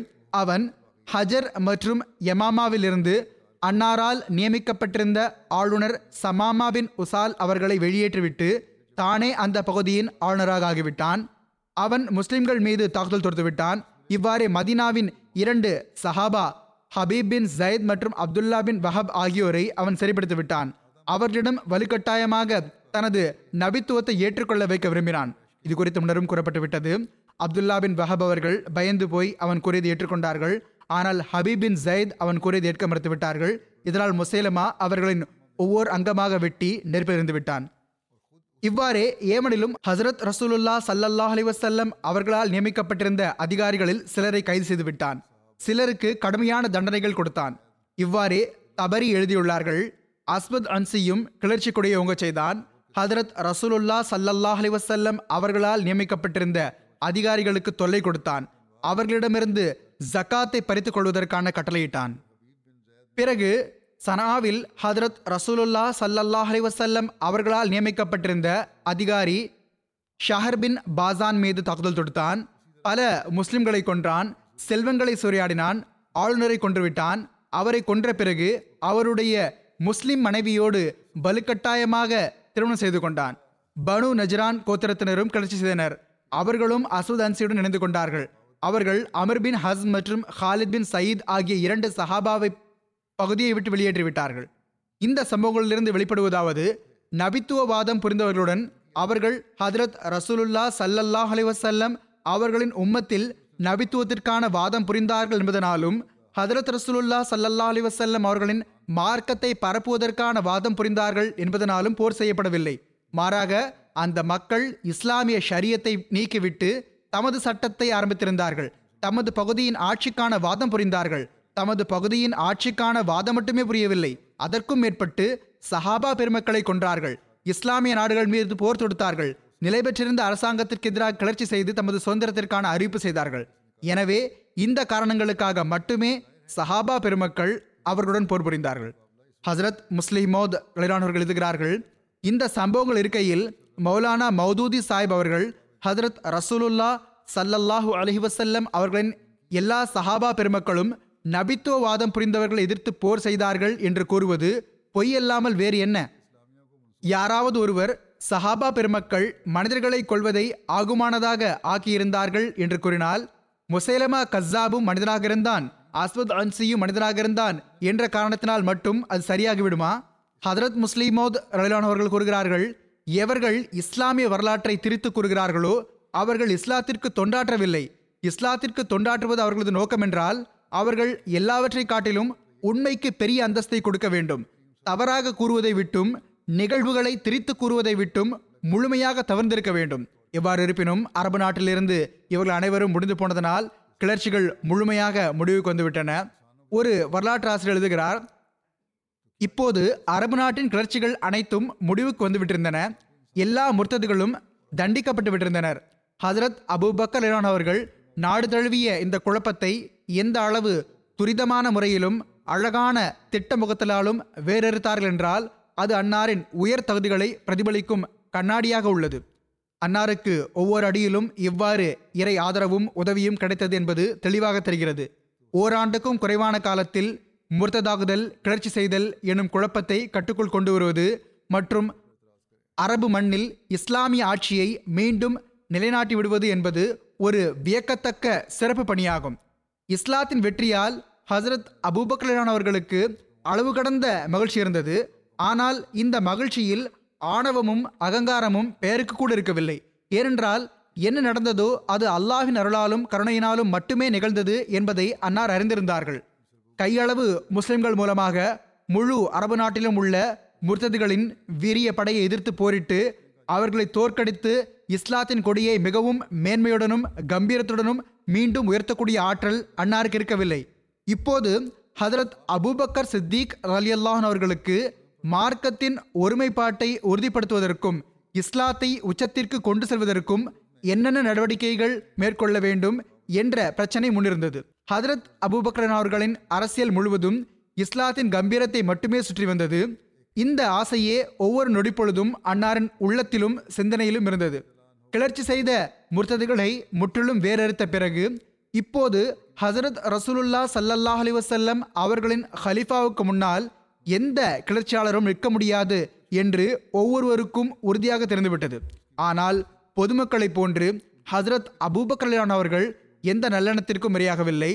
S2: அவன் ஹஜர் மற்றும் யமாமாவிலிருந்து அன்னாரால் நியமிக்கப்பட்டிருந்த ஆளுநர் சமாமா பின் உசால் அவர்களை வெளியேற்றிவிட்டு தானே அந்த பகுதியின் ஆளுநராக ஆகிவிட்டான். அவன் முஸ்லிம்கள் மீது தாக்குதல் தொடுத்துவிட்டான் இவ்வாறு மதீனாவின் இரண்டு சஹாபா ஹபீப் பின் ஜயத் மற்றும் அப்துல்லா பின் வஹப் ஆகியோரை அவன் சரிப்படுத்தி விட்டான். அவர்களிடம் வலுக்கட்டாயமாக தனது நபித்துவத்தை ஏற்றுக்கொள்ள வைக்க விரும்பினான். இது குறித்து முன்னரும் கூறப்பட்டு விட்டது. அப்துல்லா பின் வஹப் அவர்கள் பயந்து போய் அவன் கூறியதை ஏற்றுக்கொண்டார்கள். ஆனால் ஹபீப் பின் ஜயத் அவன் கூறியதை ஏற்க மறுத்துவிட்டார்கள் இதனால் முசேலமா அவர்களின் ஒவ்வொரு அங்கமாக வெட்டி நெருப்பிலிருந்து விட்டான். இவ்வாறே ஏமனிலும் ஹசரத் ரசூலுல்லா சல்லல்லாஹ் அலிவசல்லம் அவர்களால் நியமிக்கப்பட்டிருந்த அதிகாரிகளில் சிலரை கைது செய்து விட்டான் சிலருக்கு கடுமையான தண்டனைகள் கொடுத்தான். இவ்வாறே தபரி எழுதியுள்ளார்கள் அஸ்மத் அன்சியும் கிளர்ச்சி கொடியை ஓங்க செய்தான். ஹதரத் ரசூலுல்லா சல்லல்லாஹ் அலிவசல்லம் அவர்களால் நியமிக்கப்பட்டிருந்த அதிகாரிகளுக்கு தொல்லை கொடுத்தான். அவர்களிடமிருந்து ஜக்காத்தை பறித்துக் கொள்வதற்கான கட்டளையிட்டான். பிறகு சனாவில் ஹதரத் ரசூலுல்லா சல்லல்லாஹ் அலிவசல்லம் அவர்களால் நியமிக்கப்பட்டிருந்த அதிகாரி ஷஹர் பின் பாசான் மீது தாக்குதல் தொடுத்தான். பல முஸ்லிம்களை கொன்றான். செல்வங்களை சூறையாடினான் ஆளுநரை கொன்றுவிட்டான். அவரை கொன்ற பிறகு அவருடைய முஸ்லிம் மனைவியோடு வலுக்கட்டாயமாக திருமணம் செய்து கொண்டான். பனு நஜ்ரான் கோத்திரத்தினரும் கிளர்ச்சி செய்தனர். அவர்களும் அசூத் அன்சியுடன் இணைந்து கொண்டார்கள். அவர்கள் அமர் பின் ஹஸ் மற்றும் ஹாலித் பின் சயீத் ஆகிய இரண்டு சஹாபாவை பகுதியை விட்டு வெளியேற்றிவிட்டார்கள். இந்த சம்பவங்களிலிருந்து வெளிப்படுவதாவது நபித்துவவாதம் புரிந்தவர்களுடன் அவர்கள் ஹதரத் ரசூலுல்லா சல்லல்லாஹ் அலைஹி அவர்களின் உம்மத்தில் நபித்துவத்திற்கான வாதம் புரிந்தார்கள் என்பதனாலும் ஹதரத் ரசூலுல்லா சல்லல்லா அலிவசல்லம் அவர்களின் மார்க்கத்தை பரப்புவதற்கான வாதம் புரிந்தார்கள் என்பதனாலும் போர் செய்யப்படவில்லை. மாறாக அந்த மக்கள் இஸ்லாமிய ஷரியத்தை நீக்கிவிட்டு தமது சட்டத்தை ஆரம்பித்திருந்தார்கள். தமது பகுதியின் ஆட்சிக்கான வாதம் புரிந்தார்கள். தமது பகுதியின் ஆட்சிக்கான வாதம் மட்டுமே புரியவில்லை. அதற்கும் மேற்பட்டு சஹாபா பெருமக்களை கொன்றார்கள். இஸ்லாமிய நாடுகள் மீது போர் தொடுத்தார்கள். நிலை பெற்றிருந்த அரசாங்கத்திற்கு எதிராக கிளர்ச்சி செய்து தமது சுதந்திரத்திற்கான அறிவிப்பு செய்தார்கள். எனவே இந்த காரணங்களுக்காக மட்டுமே சஹாபா பெருமக்கள் அவர்களுடன் போர் புரிந்தார்கள். ஹசரத் முஸ்லிமோத் இளையானவர்கள் எழுதுகிறார்கள் இந்த சம்பவங்கள் இருக்கையில் மௌலானா மௌதூதி சாஹிப் அவர்கள் ஹசரத் ரசூலுல்லா சல்லல்லாஹு அலஹி வசல்லம் அவர்களின் எல்லா சஹாபா பெருமக்களும் நபித்துவவாதம் புரிந்தவர்களை எதிர்த்து போர் செய்தார்கள் என்று கூறுவது பொய்யல்லாமல் வேறு என்ன? யாராவது ஒருவர் சஹாபா பெருமக்கள் மனிதர்களை கொள்வதை ஆகுமானதாக ஆக்கியிருந்தார்கள் என்று கூறினால் முசைலமா கஸ்ஸாபும் மனிதனாக இருந்தான் அஸ்வத் அன்சியும் மனிதனாக இருந்தான் என்ற காரணத்தினால் மட்டும் அது சரியாகிவிடுமா? ஹதரத் முஸ்லிமோத் ரலிலானவர்கள் கூறுகிறார்கள் எவர்கள் இஸ்லாமிய வரலாற்றை திரித்து கூறுகிறார்களோ அவர்கள் இஸ்லாத்திற்கு தொண்டாற்றவில்லை. இஸ்லாத்திற்கு தொண்டாற்றுவது அவர்களது நோக்கம் என்றால் அவர்கள் எல்லாவற்றை காட்டிலும் உண்மைக்கு பெரிய அந்தஸ்தை கொடுக்க வேண்டும். தவறாக கூறுவதை விட்டும் நிகழ்வுகளை திரித்து கூறுவதை விட்டும் முழுமையாக தவிர்ந்திருக்க வேண்டும். எவ்வாறு இருப்பினும் அரபு நாட்டிலிருந்து இவர்கள் அனைவரும் முடிந்து போனதனால் கிளர்ச்சிகள் முழுமையாக முடிவுக்கு வந்துவிட்டன. ஒரு வரலாற்று ஆசிரியர் எழுதுகிறார் இப்போது அரபு நாட்டின் கிளர்ச்சிகள் அனைத்தும் முடிவுக்கு வந்துவிட்டிருந்தன. எல்லா முர்த்ததுகளும் தண்டிக்கப்பட்டு விட்டிருந்தனர். ஹசரத் அபுபக்கர் இரான் அவர்கள் நாடு தழுவிய இந்த குழப்பத்தை எந்த அளவு துரிதமான முறையிலும் அழகான திட்டமுகத்தலாலும் வேறறுத்தார்கள் என்றால் அது அன்னாரின் உயர் தகுதிகளை பிரதிபலிக்கும் கண்ணாடியாக உள்ளது. அன்னாருக்கு ஒவ்வொரு அடியிலும் இவ்வாறு இறை ஆதரவும் உதவியும் கிடைத்தது என்பது தெளிவாக தெரிகிறது. ஓராண்டுக்கும் குறைவான காலத்தில் முர்த்ததாகுதல் கிளர்ச்சி செய்தல் எனும் குழப்பத்தை கட்டுக்குள் கொண்டு வருவது மற்றும் அரபு மண்ணில் இஸ்லாமிய ஆட்சியை மீண்டும் நிலைநாட்டி விடுவது என்பது ஒரு வியக்கத்தக்க சிறப்பு பணியாகும். இஸ்லாத்தின் வெற்றியால் ஹசரத் அபூபக்கலான் அவர்களுக்கு அளவு கடந்த மகிழ்ச்சி இருந்தது. ஆனால் இந்த மகிழ்ச்சியில் ஆணவமும் அகங்காரமும் பெயருக்கு கூட இருக்கவில்லை. ஏனென்றால் என்ன நடந்ததோ அது அல்லாஹின் அருளாலும் கருணையினாலும் மட்டுமே நிகழ்ந்தது என்பதை அன்னார் அறிந்திருந்தார்கள். கையளவு முஸ்லிம்கள் மூலமாக முழு அரபு நாட்டிலும் உள்ள முர்த்ததுகளின் வீரிய படையை எதிர்த்து போரிட்டு அவர்களை தோற்கடித்து இஸ்லாத்தின் கொடியை மிகவும் மேன்மையுடனும் கம்பீரத்துடனும் மீண்டும் உயர்த்தக்கூடிய ஆற்றல் அன்னாருக்கு இருக்கவில்லை. இப்போது ஹதரத் அபூபக்கர் சித்திக் ரலியல்லாஹன் அவர்களுக்கு மார்க்கத்தின் ஒருமைப்பாட்டை உறுதிப்படுத்துவதற்கும் இஸ்லாத்தை உச்சத்திற்கு கொண்டு செல்வதற்கும் என்னென்ன நடவடிக்கைகள் மேற்கொள்ள வேண்டும் என்ற பிரச்சனை முன்னிருந்தது. ஹதரத் அபூபக்கரன் அவர்களின் அரசியல் முழுவதும் இஸ்லாத்தின் கம்பீரத்தை மட்டுமே சுற்றி வந்தது. இந்த ஆசையே ஒவ்வொரு நொடிப்பொழுதும் அன்னாரின் உள்ளத்திலும் சிந்தனையிலும் இருந்தது. கிளர்ச்சி செய்த முர்த்ததுகளை முற்றிலும் வேறறுத்த பிறகு இப்போது ஹசரத் ரசூலுல்லா சல்லல்லாஹ் அலிவசல்லம் அவர்களின் ஹலீஃபாவுக்கு முன்னால் எந்த கிளர்ச்சியாளரும் நிற்க முடியாது என்று ஒவ்வொருவருக்கும் உறுதியாக தெரிந்துவிட்டது. ஆனால் பொதுமக்களைப் போன்று ஹசரத் அபூபக்கல்யான் அவர்கள் எந்த நல்லெண்ணத்திற்கும் இரையாகவில்லை.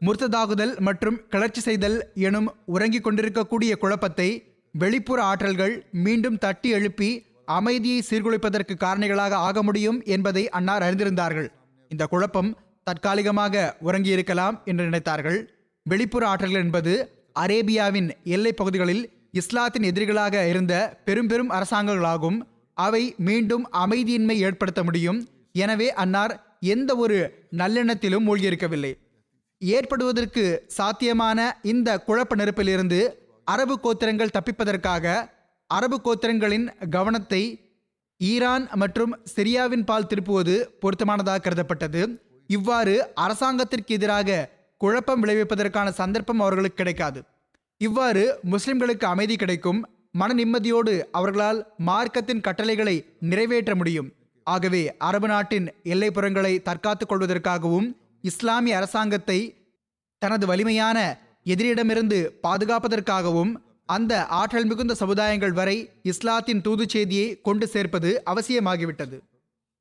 S2: முர்த்ததாகுதல் மற்றும் கிளர்ச்சி செய்தல் எனும் உறங்கிக் கொண்டிருக்கக்கூடிய குழப்பத்தை வெளிப்புற ஆற்றல்கள் மீண்டும் தட்டி எழுப்பி அமைதியை சீர்குலைப்பதற்கு காரணிகளாக ஆக முடியும் என்பதை அன்னார் அறிந்திருந்தார்கள். இந்த குழப்பம் தற்காலிகமாக உறங்கியிருக்கலாம் என்று நினைத்தார்கள். வெளிப்புற ஆற்றல்கள் என்பது அரேபியாவின் எல்லைப் பகுதிகளில் இஸ்லாத்தின் எதிரிகளாக இருந்த பெரும் பெரும் அரசாங்கங்களாகும். அவை மீண்டும் அமைதியின்மை ஏற்படுத்த முடியும். எனவே அன்னார் எந்த ஒரு நல்லெண்ணத்திலும் மூழ்கியிருக்கவில்லை. ஏற்படுவதற்கு சாத்தியமான இந்த குழப்ப நெருப்பிலிருந்து அரபு கோத்திரங்கள் தப்பிப்பதற்காக அரபு கோத்திரங்களின் கவனத்தை ஈரான் மற்றும் சிரியாவின் பால் திருப்புவது பொருத்தமானதாக கருதப்பட்டது. இவ்வாறு அரசாங்கத்திற்கு எதிராக குழப்பம் விளைவிப்பதற்கான சந்தர்ப்பம் அவர்களுக்கு கிடைக்காது. இவ்வாறு முஸ்லிம்களுக்கு அமைதி கிடைக்கும் மன நிம்மதியோடு அவர்களால் மார்க்கத்தின் கட்டளைகளை நிறைவேற்ற முடியும். ஆகவே அரபு நாட்டின் எல்லைப்புறங்களை தற்காத்துக் கொள்வதற்காகவும் இஸ்லாமிய அரசாங்கத்தை தனது வலிமையான எதிரிடமிருந்து பாதுகாப்பதற்காகவும் அந்த ஆற்றல் மிகுந்த சமுதாயங்கள் வரை இஸ்லாத்தின் தூது செய்தியை கொண்டு சேர்ப்பது அவசியமாகிவிட்டது.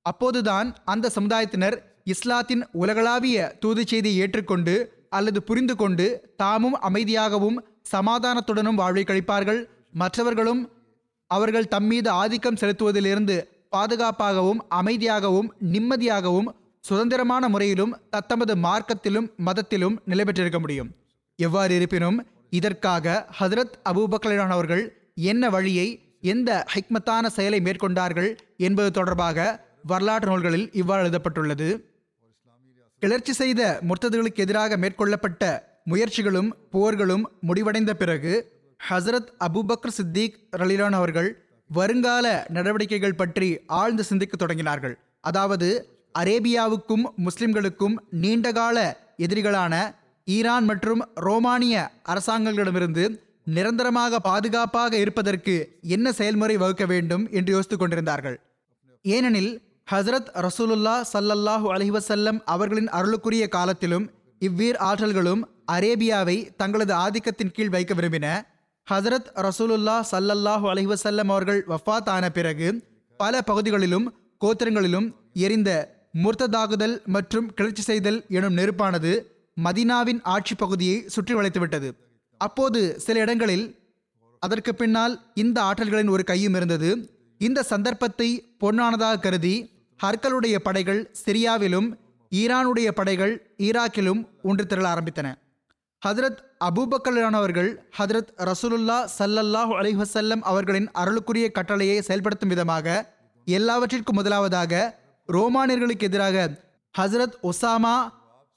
S2: அப்போதுதான் அந்த சமுதாயத்தினர் இஸ்லாத்தின் உலகளாவிய தூது செய்தியை ஏற்றுக்கொண்டு அல்லது புரிந்து கொண்டு தாமும் அமைதியாகவும் சமாதானத்துடனும் வாழ்வை கழிப்பார்கள் மற்றவர்களும் அவர்கள் தம்மீது ஆதிக்கம் செலுத்துவதிலிருந்து பாதுகாப்பாகவும் அமைதியாகவும் நிம்மதியாகவும் சுதந்திரமான முறையிலும் தத்தமது மார்க்கத்திலும் மதத்திலும் நிலை பெற்றிருக்க முடியும். எவ்வாறு இருப்பினும் இதற்காக ஹதரத் அபூபக்கலான் அவர்கள் என்ன வழியை எந்த ஹிக்மத்தான செயலை மேற்கொண்டார்கள் என்பது தொடர்பாக வரலாற்று நூல்களில் இவ்வாறு எழுதப்பட்டுள்ளது. கிளர்ச்சி செய்த முர்த்ததுகளுக்கு எதிராக மேற்கொள்ளப்பட்ட முயற்சிகளும் போர்களும் முடிவடைந்த பிறகு ஹசரத் அபுபக்கர் சித்திக் ரலிலான் அவர்கள் வருங்கால நடவடிக்கைகள் பற்றி ஆழ்ந்து சிந்திக்க தொடங்கினார்கள். அதாவது அரேபியாவுக்கும் முஸ்லிம்களுக்கும் நீண்டகால எதிரிகளான ஈரான் மற்றும் ரோமானிய அரசாங்கங்களிடமிருந்து நிரந்தரமாக பாதுகாப்பாக இருப்பதற்கு என்ன செயல்முறை வகுக்க வேண்டும் என்று யோசித்துக் கொண்டிருந்தார்கள். ஏனெனில் ஹசரத் ரசூலுல்லா சல்லல்லாஹு அலிவசல்லம் அவர்களின் அருளுக்குரிய காலத்திலும் இவ்வீர் ஆற்றல்களும் அரேபியாவை தங்களது ஆதிக்கத்தின் கீழ் வைக்க விரும்பின ஹசரத் ரசூலுல்லா சல்லல்லாஹு அலிவசல்லம் அவர்கள் வஃபாத் ஆன பிறகு பல பகுதிகளிலும் கோத்திரங்களிலும் எரிந்த முர்த்ததாகுதல் மற்றும் கிளர்ச்சி செய்தல் எனும் நெருப்பானது மதீனாவின் ஆட்சி பகுதியை சுற்றி வளைத்துவிட்டது. அப்போது சில இடங்களில் அதற்கு பின்னால் இந்த ஆற்றல்களின் ஒரு கையும் இருந்தது. இந்த சந்தர்ப்பத்தை பொன்னானதாக கருதி ஹர்கலுடைய படைகள் சிரியாவிலும் ஈரானுடைய படைகள் ஈராக்கிலும் ஒன்று திரள ஆரம்பித்தன. ஹதரத் அபூபக்கலானவர்கள் ஹதரத் ரசூலுல்லா சல்லல்லாஹு அலிஹசல்லம் அவர்களின் அருளுக்குரிய கட்டளையை செயல்படுத்தும் விதமாக எல்லாவற்றிற்கும் முதலாவதாக ரோமானியர்களுக்கு எதிராக ஹசரத் ஒசாமா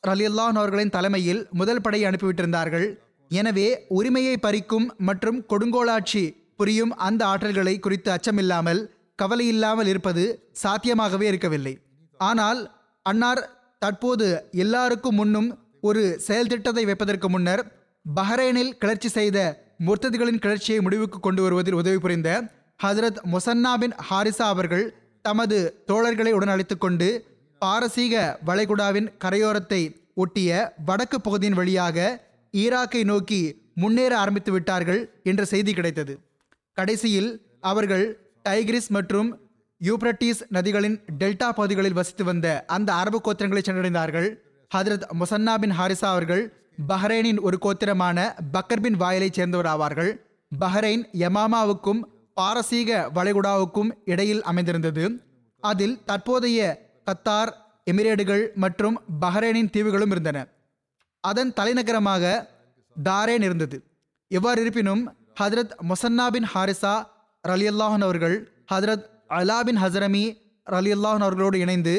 S2: ரலியல்லான் அவர்களின் தலைமையில் முதல் படையை அனுப்பிவிட்டிருந்தார்கள். எனவே உரிமையை பறிக்கும் மற்றும் கொடுங்கோளாட்சி புரியும் அந்த ஆற்றல்களை குறித்து அச்சமில்லாமல் கவலை இல்லாமல் இருப்பது சாத்தியமாகவே இருக்கவில்லை. ஆனால் அன்னார் தற்போது எல்லாருக்கும் முன்னும் ஒரு செயல் திட்டத்தை வைப்பதற்கு முன்னர் பஹ்ரைனில் கிளர்ச்சி செய்த முர்த்ததிகளின் கிளர்ச்சியை முடிவுக்கு கொண்டு வருவதில் உதவி புரிந்த ஹசரத் முசன்னா பின் ஹாரிசா அவர்கள் தமது தோழர்களை உடன் அழைத்து கொண்டு பாரசீக வளைகுடாவின் கரையோரத்தை ஒட்டிய வடக்கு பகுதியின் வழியாக ஈராக்கை நோக்கி முன்னேற ஆரம்பித்து விட்டார்கள் என்ற செய்தி கிடைத்தது. கடைசியில் அவர்கள் டைகிரிஸ் மற்றும் யூப்ரட்டிஸ் நதிகளின் டெல்டா பகுதிகளில் வசித்து வந்த அந்த அரபு கோத்திரங்களை சென்றடைந்தார்கள். ஹதரத் முசன்னா பின் ஹாரிசா அவர்கள் பஹ்ரைனின் ஒரு கோத்திரமான பக்கர்பின் வாயிலைச் சேர்ந்தவர் ஆவார்கள் பஹ்ரைன் யமாமாவுக்கும் பாரசீக வளைகுடாவுக்கும் இடையில் அமைந்திருந்தது. அதில் தற்போதைய கத்தார் எமிரேடுகள் மற்றும் பஹ்ரைனின் தீவுகளும் இருந்தன. அதன் தலைநகரமாக தாரேன் இருந்தது. எவ்வாறு இருப்பினும் ஹதரத் பின் ஹாரிசா ரலியல்லாஹன் அவர்கள் ஹதரத் அலா பின் ஹசரமி ரலியல்லாஹன் அவர்களோடு இணைந்து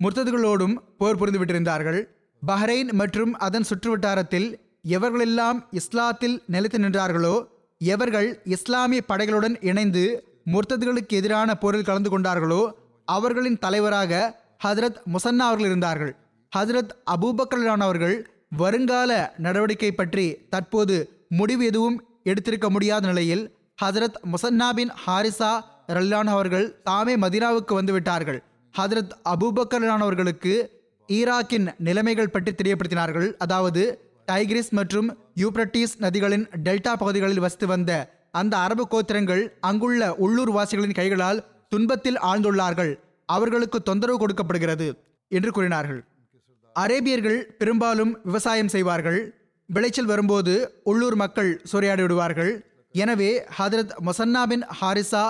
S2: முர்த்ததுகளோடும் போர் புரிந்து விட்டிருந்தார்கள் பஹ்ரைன் மற்றும் அதன் சுற்றுவட்டாரத்தில் எவர்களெல்லாம் இஸ்லாத்தில் நிலைத்து நின்றார்களோ எவர்கள் இஸ்லாமிய படைகளுடன் இணைந்து முர்த்ததுகளுக்கு எதிரான போரில் கலந்து கொண்டார்களோ அவர்களின் தலைவராக ஹதரத் முசன்னா அவர்கள் இருந்தார்கள். ஹதரத் அபூபக்கரான் அவர்கள் வருங்கால நடவடிக்கை பற்றி தற்போது முடிவு எதுவும் எடுத்திருக்க முடியாத நிலையில் ஹதரத் முசன்னா பின் ஹாரிசா ரல்லான் அவர்கள் தாமே மதினாவுக்கு வந்துவிட்டார்கள் ஹதரத் அபூபக்கரான் அவர்களுக்கு ஈராக்கின் நிலைமைகள் பற்றி தெரியப்படுத்தினார்கள். அதாவது டைகிரிஸ் மற்றும் யூப்ரட்டிஸ் நதிகளின் டெல்டா பகுதிகளில் வசித்து வந்த அந்த அரபு கோத்திரங்கள் அங்குள்ள உள்ளூர் வாசிகளின் கைகளால் துன்பத்தில் ஆழ்ந்துள்ளார்கள். அவர்களுக்கு தொந்தரவு கொடுக்கப்படுகிறது என்று கூறினார்கள். அரேபியர்கள் பெரும்பாலும் விவசாயம் செய்வார்கள். விளைச்சல் வரும்போது உள்ளூர் மக்கள் சூறையாடி விடுவார்கள். எனவே ஹதரத் மொசன்னா பின் ஹாரிசா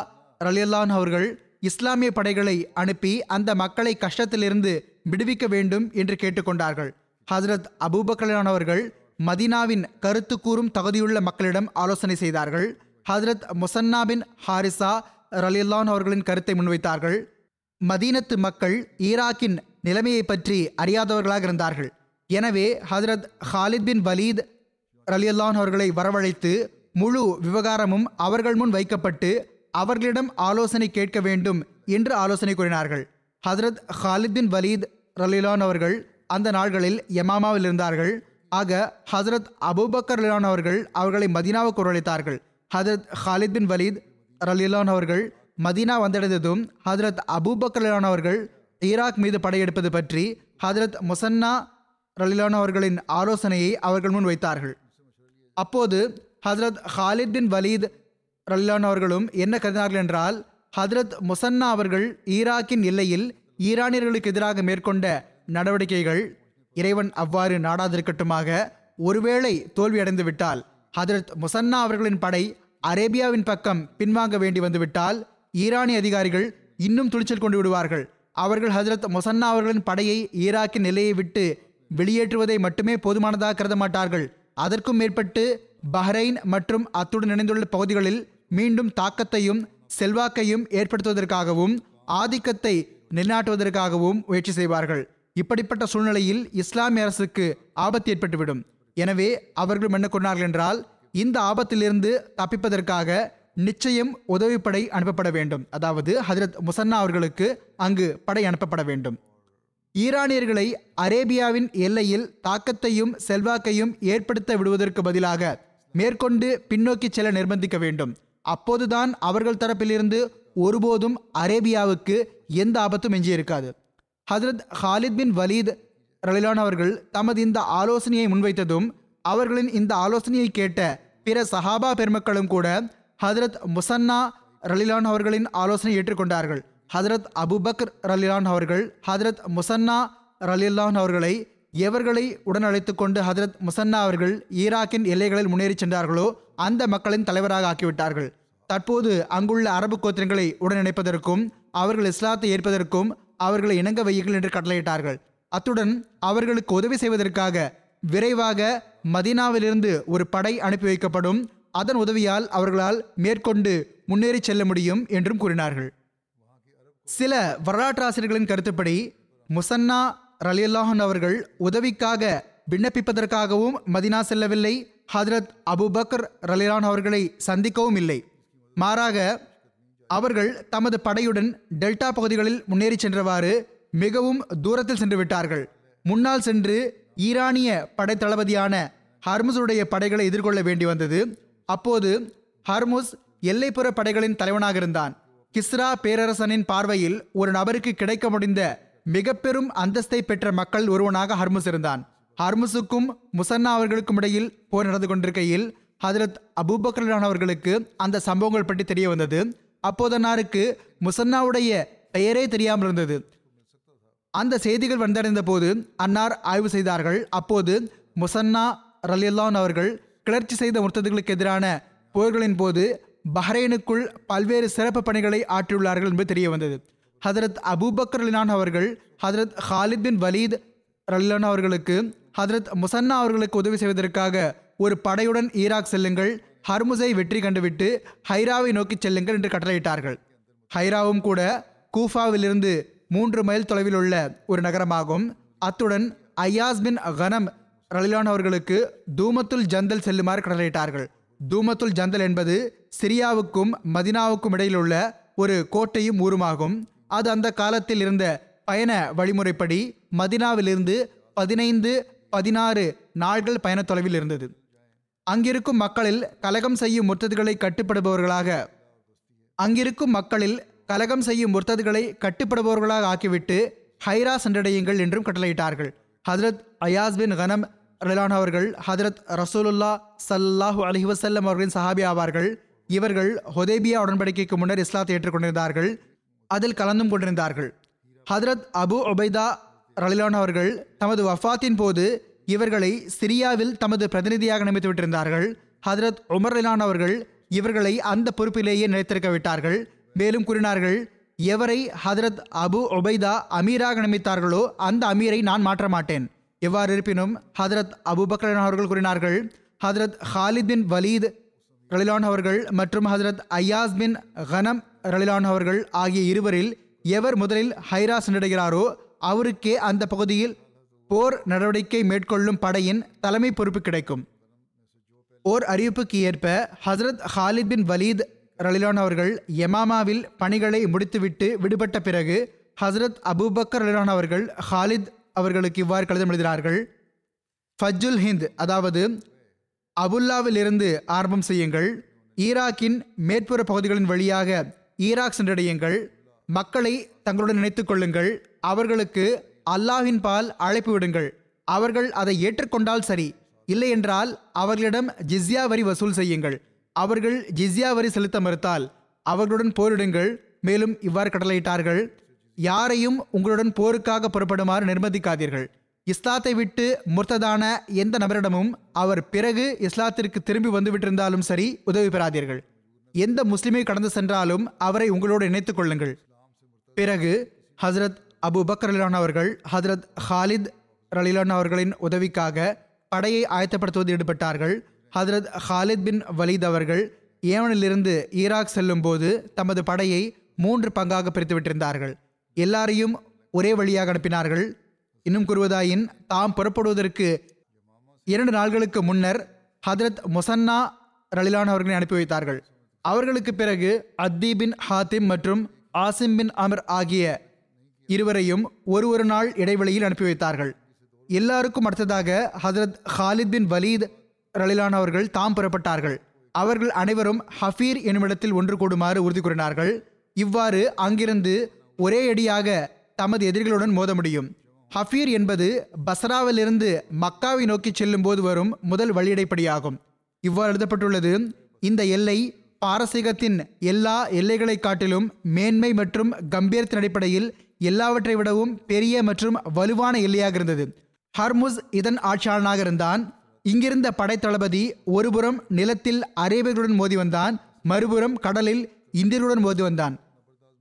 S2: ரலியல்லான் அவர்கள் இஸ்லாமிய படைகளை அனுப்பி அந்த மக்களை கஷ்டத்திலிருந்து விடுவிக்க வேண்டும் என்று கேட்டுக்கொண்டார்கள். ஹசரத் அபூபக்கலான் அவர்கள் மதீனாவின் கருத்து கூறும் தகுதியுள்ள மக்களிடம் ஆலோசனை செய்தார்கள். ஹசரத் மொசன்னா பின் ஹாரிசா ரலியல்லான் அவர்களின் கருத்தை முன்வைத்தார்கள். மதீனத்து மக்கள் ஈராக்கின் நிலைமையை பற்றி அறியாதவர்களாக இருந்தார்கள். எனவே ஹஜரத் ஹாலித் பின் வலீத் ரலியல்லான் அவர்களை வரவழைத்து முழு விவகாரமும் அவர்கள் முன் வைக்கப்பட்டு அவர்களிடம் ஆலோசனை கேட்க வேண்டும் என்று ஆலோசனை கூறினார்கள். ஹஜரத் ஹாலித் பின் வலீத் ரலிலான் அவர்கள் அந்த நாள்களில் யமாமாவில் இருந்தார்கள். ஆக ஹசரத் அபூபக்கர் ரலிலான் அவர்கள் அவர்களை மதினாவுக்கு வரவழைத்தார்கள். ஹஜரத் ஹாலித் பின் வலீத் ரலிலான் அவர்கள் மதீனா வந்தடைந்ததும் ஹதரத் அபூபக்கர் அவர்கள் ஈராக் மீது படையெடுப்பது பற்றி ஹதரத் முசன்னா ரலிலான் அவர்களின் ஆலோசனையை அவர்கள் முன் வைத்தார்கள். அப்போது ஹதரத் ஹாலித் பின் வலீத் ரலிலான் அவர்களும் என்ன கருதினார்கள் என்றால் ஹதரத் முசன்னா அவர்கள் ஈராக்கின் எல்லையில் ஈரானியர்களுக்கு எதிராக மேற்கொண்ட நடவடிக்கைகள் இறைவன் அவ்வாறு நாடாதிருக்கட்டுமாக ஒருவேளை தோல்வியடைந்து விட்டால் ஹதரத் முசன்னா அவர்களின் படை அரேபியாவின் பக்கம் பின்வாங்க வேண்டி வந்துவிட்டால் ஈரானிய அதிகாரிகள் இன்னும் துணிச்சல் கொண்டு விடுவார்கள். அவர்கள் ஹசரத் மொசன்னா அவர்களின் படையை ஈராக்கின் நிலையை விட்டு வெளியேற்றுவதை மட்டுமே போதுமானதாக கருத மாட்டார்கள். அதற்கும் மேற்பட்டு பஹ்ரைன் மற்றும் அத்துடன் இணைந்துள்ள பகுதிகளில் மீண்டும் தாக்கத்தையும் செல்வாக்கையும் ஏற்படுத்துவதற்காகவும் ஆதிக்கத்தை நிலைநாட்டுவதற்காகவும் முயற்சி செய்வார்கள். இப்படிப்பட்ட சூழ்நிலையில் இஸ்லாமிய அரசுக்கு ஆபத்து ஏற்பட்டுவிடும். எனவே அவர்கள் என்ன கொண்டார்கள் என்றால் இந்த ஆபத்திலிருந்து தப்பிப்பதற்காக நிச்சயம் உதவிப்படை அனுப்பப்பட வேண்டும். அதாவது ஹஜரத் முசன்னா அவர்களுக்கு அங்கு படை அனுப்பப்பட வேண்டும். ஈரானியர்களை அரேபியாவின் எல்லையில் தாக்கத்தையும் செல்வாக்கையும் ஏற்படுத்த விடுவதற்கு பதிலாக மேற்கொண்டு பின்னோக்கி செல்ல நிர்பந்திக்க வேண்டும். அப்போதுதான் அவர்கள் தரப்பிலிருந்து ஒருபோதும் அரேபியாவுக்கு எந்த ஆபத்தும் எஞ்சியிருக்காது. ஹஜரத் ஹாலித் பின் வலீத் ரலிலான் அவர்கள் தமது இந்த ஆலோசனையை முன்வைத்ததும் அவர்களின் இந்த ஆலோசனையை கேட்ட பிற சஹாபா பெருமக்களும் கூட ஹதரத் முசன்னா ரலிலான் அவர்களின் ஆலோசனை ஏற்றுக்கொண்டார்கள். ஹதரத் அபுபக்கர் ரலிலான் அவர்கள் ஹதரத் முசன்னா ரலிலான் அவர்களை எவர்களை உடன் அழைத்து கொண்டு ஹதரத் முசன்னா அவர்கள் ஈராக்கின் எல்லைகளில் முன்னேறி சென்றார்களோ அந்த மக்களின் தலைவராக ஆக்கிவிட்டார்கள். தற்போது அங்குள்ள அரபு கோத்திரங்களை உடன் இணைப்பதற்கும் அவர்கள் இஸ்லாத்தை ஏற்பதற்கும் அவர்களை இணங்க வையுங்கள் என்று கட்டளையிட்டார்கள். அத்துடன் அவர்களுக்கு உதவி செய்வதற்காக விரைவாக மதீனாவிலிருந்து ஒரு படை அனுப்பி வைக்கப்படும். அதன் உதவியால் அவர்களால் மேற்கொண்டு முன்னேறி செல்ல முடியும் என்றும் கூறினார்கள். சில வரலாற்றாசிரியர்களின் கருத்துப்படி முசன்னா ரலியல்லாஹன் அவர்கள் உதவிக்காக விண்ணப்பிப்பதற்காகவும் மதினா செல்லவில்லை. ஹதரத் அபுபக்கர் ரலிலான் அவர்களை சந்திக்கவும் இல்லை. மாறாக அவர்கள் தமது படையுடன் டெல்டா பகுதிகளில் முன்னேறி சென்றவாறு மிகவும் தூரத்தில் சென்று விட்டார்கள். முன்னால் சென்று ஈரானிய படைத்தளபதியான ஹர்முஸுடைய படைகளை எதிர்கொள்ள வேண்டி வந்தது. அப்போது ஹர்முஸ் எல்லைப்புற படைகளின் தலைவனாக இருந்தான். கிஸ்ரா பேரரசனின் பார்வையில் ஒரு நபருக்கு கிடைக்க முடிந்த மிக பெரும் அந்தஸ்தை பெற்ற மக்கள் ஒருவனாக ஹர்முஸ் இருந்தான். ஹர்முஸுக்கும் முசன்னா அவர்களுக்கும் இடையில் போர் நடந்து கொண்டிருக்கையில் ஹதரத் அபூபக்கரான் அவர்களுக்கு அந்த சம்பவங்கள் பற்றி தெரிய வந்தது. அப்போதன்னாருக்கு முசன்னாவுடைய பெயரே தெரியாமல் இருந்தது. அந்த செய்திகள் வந்தடைந்த போது அன்னார் ஆய்வு செய்தார்கள். அப்போது முசன்னா ரலியல்லான் அவர்கள் கிளர்ச்சி செய்த முர்த்ததுகளுக்கு எதிரான போர்களின் போது பஹ்ரைனுக்குள் பல்வேறு சிறப்பு பணிகளை ஆற்றியுள்ளார்கள் என்பது தெரிய வந்தது. ஹதரத் அபூபக்கர் ரலிலான் அவர்கள் ஹதரத் ஹாலித் பின் வலீத் ரலிலான் அவர்களுக்கு ஹதரத் முசன்னா அவர்களுக்கு உதவி செய்வதற்காக ஒரு படையுடன் ஈராக் செல்லுங்கள் ஹர்முஸை வெற்றி கண்டுவிட்டு ஹைராவை நோக்கி செல்லுங்கள் என்று கட்டளையிட்டார்கள். ஹைராவும் கூட கூஃபாவிலிருந்து மூன்று மைல் தொலைவில் உள்ள ஒரு நகரமாகும். அத்துடன் ஐயாஸ் பின் கனம் ரலிலானவர்களுக்கு தூமத்துல் ஜந்தல் செல்லுமாறு கடலிட்டார்கள் தூமத்துல் ஜந்தல் என்பது சிரியாவுக்கும் மதினாவுக்கும் இடையில் உள்ள ஒரு கோட்டையும் ஊருமாகும். அது அந்த காலத்தில் இருந்த பயண வழிமுறைப்படி மதினாவிலிருந்து பதினைந்து பதினாறு நாள்கள் பயண தொலைவில் இருந்தது. அங்கிருக்கும் மக்களில் கலகம் செய்யும் முர்த்ததுகளை கட்டுப்படுபவர்களாக அங்கிருக்கும் மக்களில் கலகம் செய்யும் முர்த்ததுகளை கட்டுப்படுபவர்களாக ஆக்கிவிட்டு ஹைரா சென்றடையுங்கள் என்றும் கட்டளையிட்டார்கள். ஹதரத் அயாஸ் பின் கனம் ரலான் அவர்கள் ஹதரத் ரசூலுல்லா சல்லாஹு அலி வசல்லம் அவர்களின் சஹாபி ஆவார்கள். இவர்கள் ஹொதேபியா உடன்படிக்கைக்கு முன்னர் இஸ்லாத்தை ஏற்றுக்கொண்டிருந்தார்கள். அதில் கலந்தும் கொண்டிருந்தார்கள். ஹதரத் அபு ஒபைதா ரலிலான் அவர்கள் தமது வஃபாத்தின் போது இவர்களை சிரியாவில் தமது பிரதிநிதியாக நியமித்து விட்டிருந்தார்கள். ஹதரத் உமர் ரலிலான் அவர்கள் இவர்களை அந்த பொறுப்பிலேயே நிலைத்திருக்க விட்டார்கள். மேலும் கூறினார்கள் எவரை ஹதரத் அபு ஒபைதா அமீராக நியமித்தார்களோ அந்த அமீரை நான் மாற்ற மாட்டேன். எவ்வாறு இருப்பினும் ஹதரத் அபு அவர்கள் கூறினார்கள் ஹதரத் ஹாலித் பின் வலீத் ரலிலான் அவர்கள் மற்றும் ஹதரத் ஐயாஸ் பின் கனம் ரலிலான் அவர்கள் ஆகிய இருவரில் எவர் முதலில் ஹைரா சென்றடைகிறாரோ அவருக்கே அந்த பகுதியில் போர் நடவடிக்கை மேற்கொள்ளும் படையின் தலைமை பொறுப்பு கிடைக்கும். ஓர் அறிவிப்புக்கு ஏற்ப ஹசரத் ஹாலித் பின் வலீத் ரலிலான் அவர்கள் யமாமாவில் பணிகளை முடித்துவிட்டு விடுபட்ட பிறகு ஹசரத் அபூபக்கர் ரலிலான் அவர்கள் ஹாலித் அவர்களுக்கு இவ்வாறு கடிதம் எழுதினார்கள் ஃபஜ்ஜுல் ஹிந்த் அதாவது அபுல்லாவிலிருந்து ஆரம்பம் செய்யுங்கள் ஈராக்கின் மேற்புற பகுதிகளின் வழியாக ஈராக் சென்றடையுங்கள் மக்களை தங்களுடன் நினைத்து கொள்ளுங்கள் அவர்களுக்கு அல்லாஹின் பால் அழைப்பு விடுங்கள் அவர்கள் அதை ஏற்றுக்கொண்டால் சரி இல்லை என்றால் அவர்களிடம் ஜிஸ்யா வரி வசூல் செய்யுங்கள். அவர்கள் ஜிஸ்யா வரி செலுத்த மறுத்தால் அவர்களுடன் போரிடுங்கள் மேலும் இவ்வாறு கடலையிட்டார்கள் யாரையும் உங்களுடன் போருக்காக புறப்படுமாறு நிர்பந்திக்காதீர்கள். இஸ்லாத்தை விட்டு முர்த்ததான எந்த நபரிடமும் அவர் பிறகு இஸ்லாத்திற்கு திரும்பி வந்துவிட்டிருந்தாலும் சரி உதவி பெறாதீர்கள். எந்த முஸ்லிமை கடந்து சென்றாலும் அவரை உங்களோடு இணைத்துக் கொள்ளுங்கள். பிறகு ஹஸ்ரத் அபு பக்கர் அலிலான் அவர்கள் ஹஸ்ரத் ஹாலித் ரலிலான் அவர்களின் உதவிக்காக படையை ஆயத்தப்படுத்துவது ஈடுபட்டார்கள். ஹதரத் ஹாலித் பின் வலீத் அவர்கள் ஏமனிலிருந்து ஈராக் செல்லும் போது தமது படையை மூன்று பங்காக பிரித்துவிட்டிருந்தார்கள். எல்லாரையும் ஒரே வழியாக அனுப்பினார்கள். இன்னும் கூறுவதாயின் தாம் புறப்படுவதற்கு இரண்டு நாள்களுக்கு முன்னர் ஹதரத் முசன்னா ரலிலான் அவர்களை அனுப்பி வைத்தார்கள். அவர்களுக்கு பிறகு அத்தி பின் ஹாத்திம் மற்றும் ஆசிம் பின் அமர் ஆகிய இருவரையும் ஒரு ஒரு நாள் இடைவெளியில் அனுப்பி வைத்தார்கள். எல்லாருக்கும் அடுத்ததாக ஹதரத் ஹாலித் பின் வலீத் ரலிலானவர்கள் தாம் புறப்பட்டார்கள். அவர்கள் அனைவரும் ஹஃபீர் என்னுமிடத்தில் ஒன்று கூடுமாறு உறுதி கூறினார்கள். இவ்வாறு அங்கிருந்து ஒரே அடியாக தமது எதிரிகளுடன் மோத முடியும். ஹஃபீர் என்பது பஸ்ராவிலிருந்து மக்காவை நோக்கி செல்லும் போது வரும் முதல் வழியடைப்படியாகும். இவ்வாறு எழுதப்பட்டுள்ளது இந்த எல்லை பாரசீகத்தின் எல்லா எல்லைகளை காட்டிலும் மேன்மை மற்றும் கம்பீரத்தின் அடிப்படையில் எல்லாவற்றை விடவும் பெரிய மற்றும் வலுவான எல்லையாக இருந்தது. ஹர்முஸ் இதன் ஆட்சியாளனாக இருந்தான். இங்கிருந்த படைத்தளபதி ஒருபுறம் நிலத்தில் அரேபியர்களுடன் மோதி வந்தான் மறுபுறம் கடலில் இந்தியர்களுடன் மோதி வந்தான்.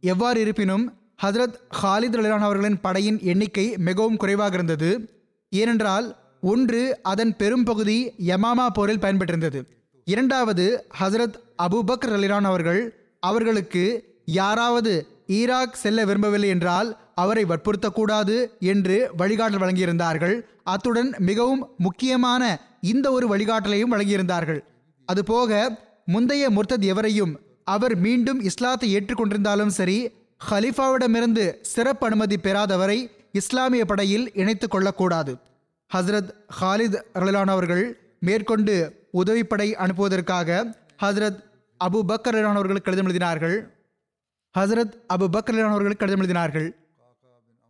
S2: எவ்வாறு இருப்பினும் ஹசரத் ஹாலித் ரலிலான் அவர்களின் படையின் எண்ணிக்கை மிகவும் குறைவாக இருந்தது. ஏனென்றால் ஒன்று அதன் பெரும் பகுதி யமாமா போரில் பயன்பெற்றிருந்தது. இரண்டாவது ஹசரத் அபுபக்கர் ரலிலான் அவர்கள் அவர்களுக்கு யாராவது ஈராக் செல்ல விரும்பவில்லை என்றால் அவரை வற்புறுத்தக்கூடாது என்று வழிகாட்டல் வழங்கியிருந்தார்கள். அத்துடன் மிகவும் முக்கியமான இந்த ஒரு வழிகாட்டலையும் வழங்கியிருந்தார்கள். அதுபோக முந்தைய முர்த்தத் எவரையும் அவர் மீண்டும் இஸ்லாத்தை ஏற்றுக்கொண்டிருந்தாலும் சரி ஹலிஃபாவிடமிருந்து சிறப்பு அனுமதி பெறாதவரை இஸ்லாமிய படையில் இணைத்து கொள்ளக்கூடாது. ஹஸ்ரத் ஹாலித் ரலானவர்கள் மேற்கொண்டு உதவிப்படை அனுப்புவதற்காக ஹஸ்ரத் அபு பக்கர் ரலிலான் அவர்களுக்கு கடிதம் எழுதினார்கள். ஹஸ்ரத் அபு பக்கர் ரலிலான் அவர்களுக்கு கடிதம் எழுதினார்கள்.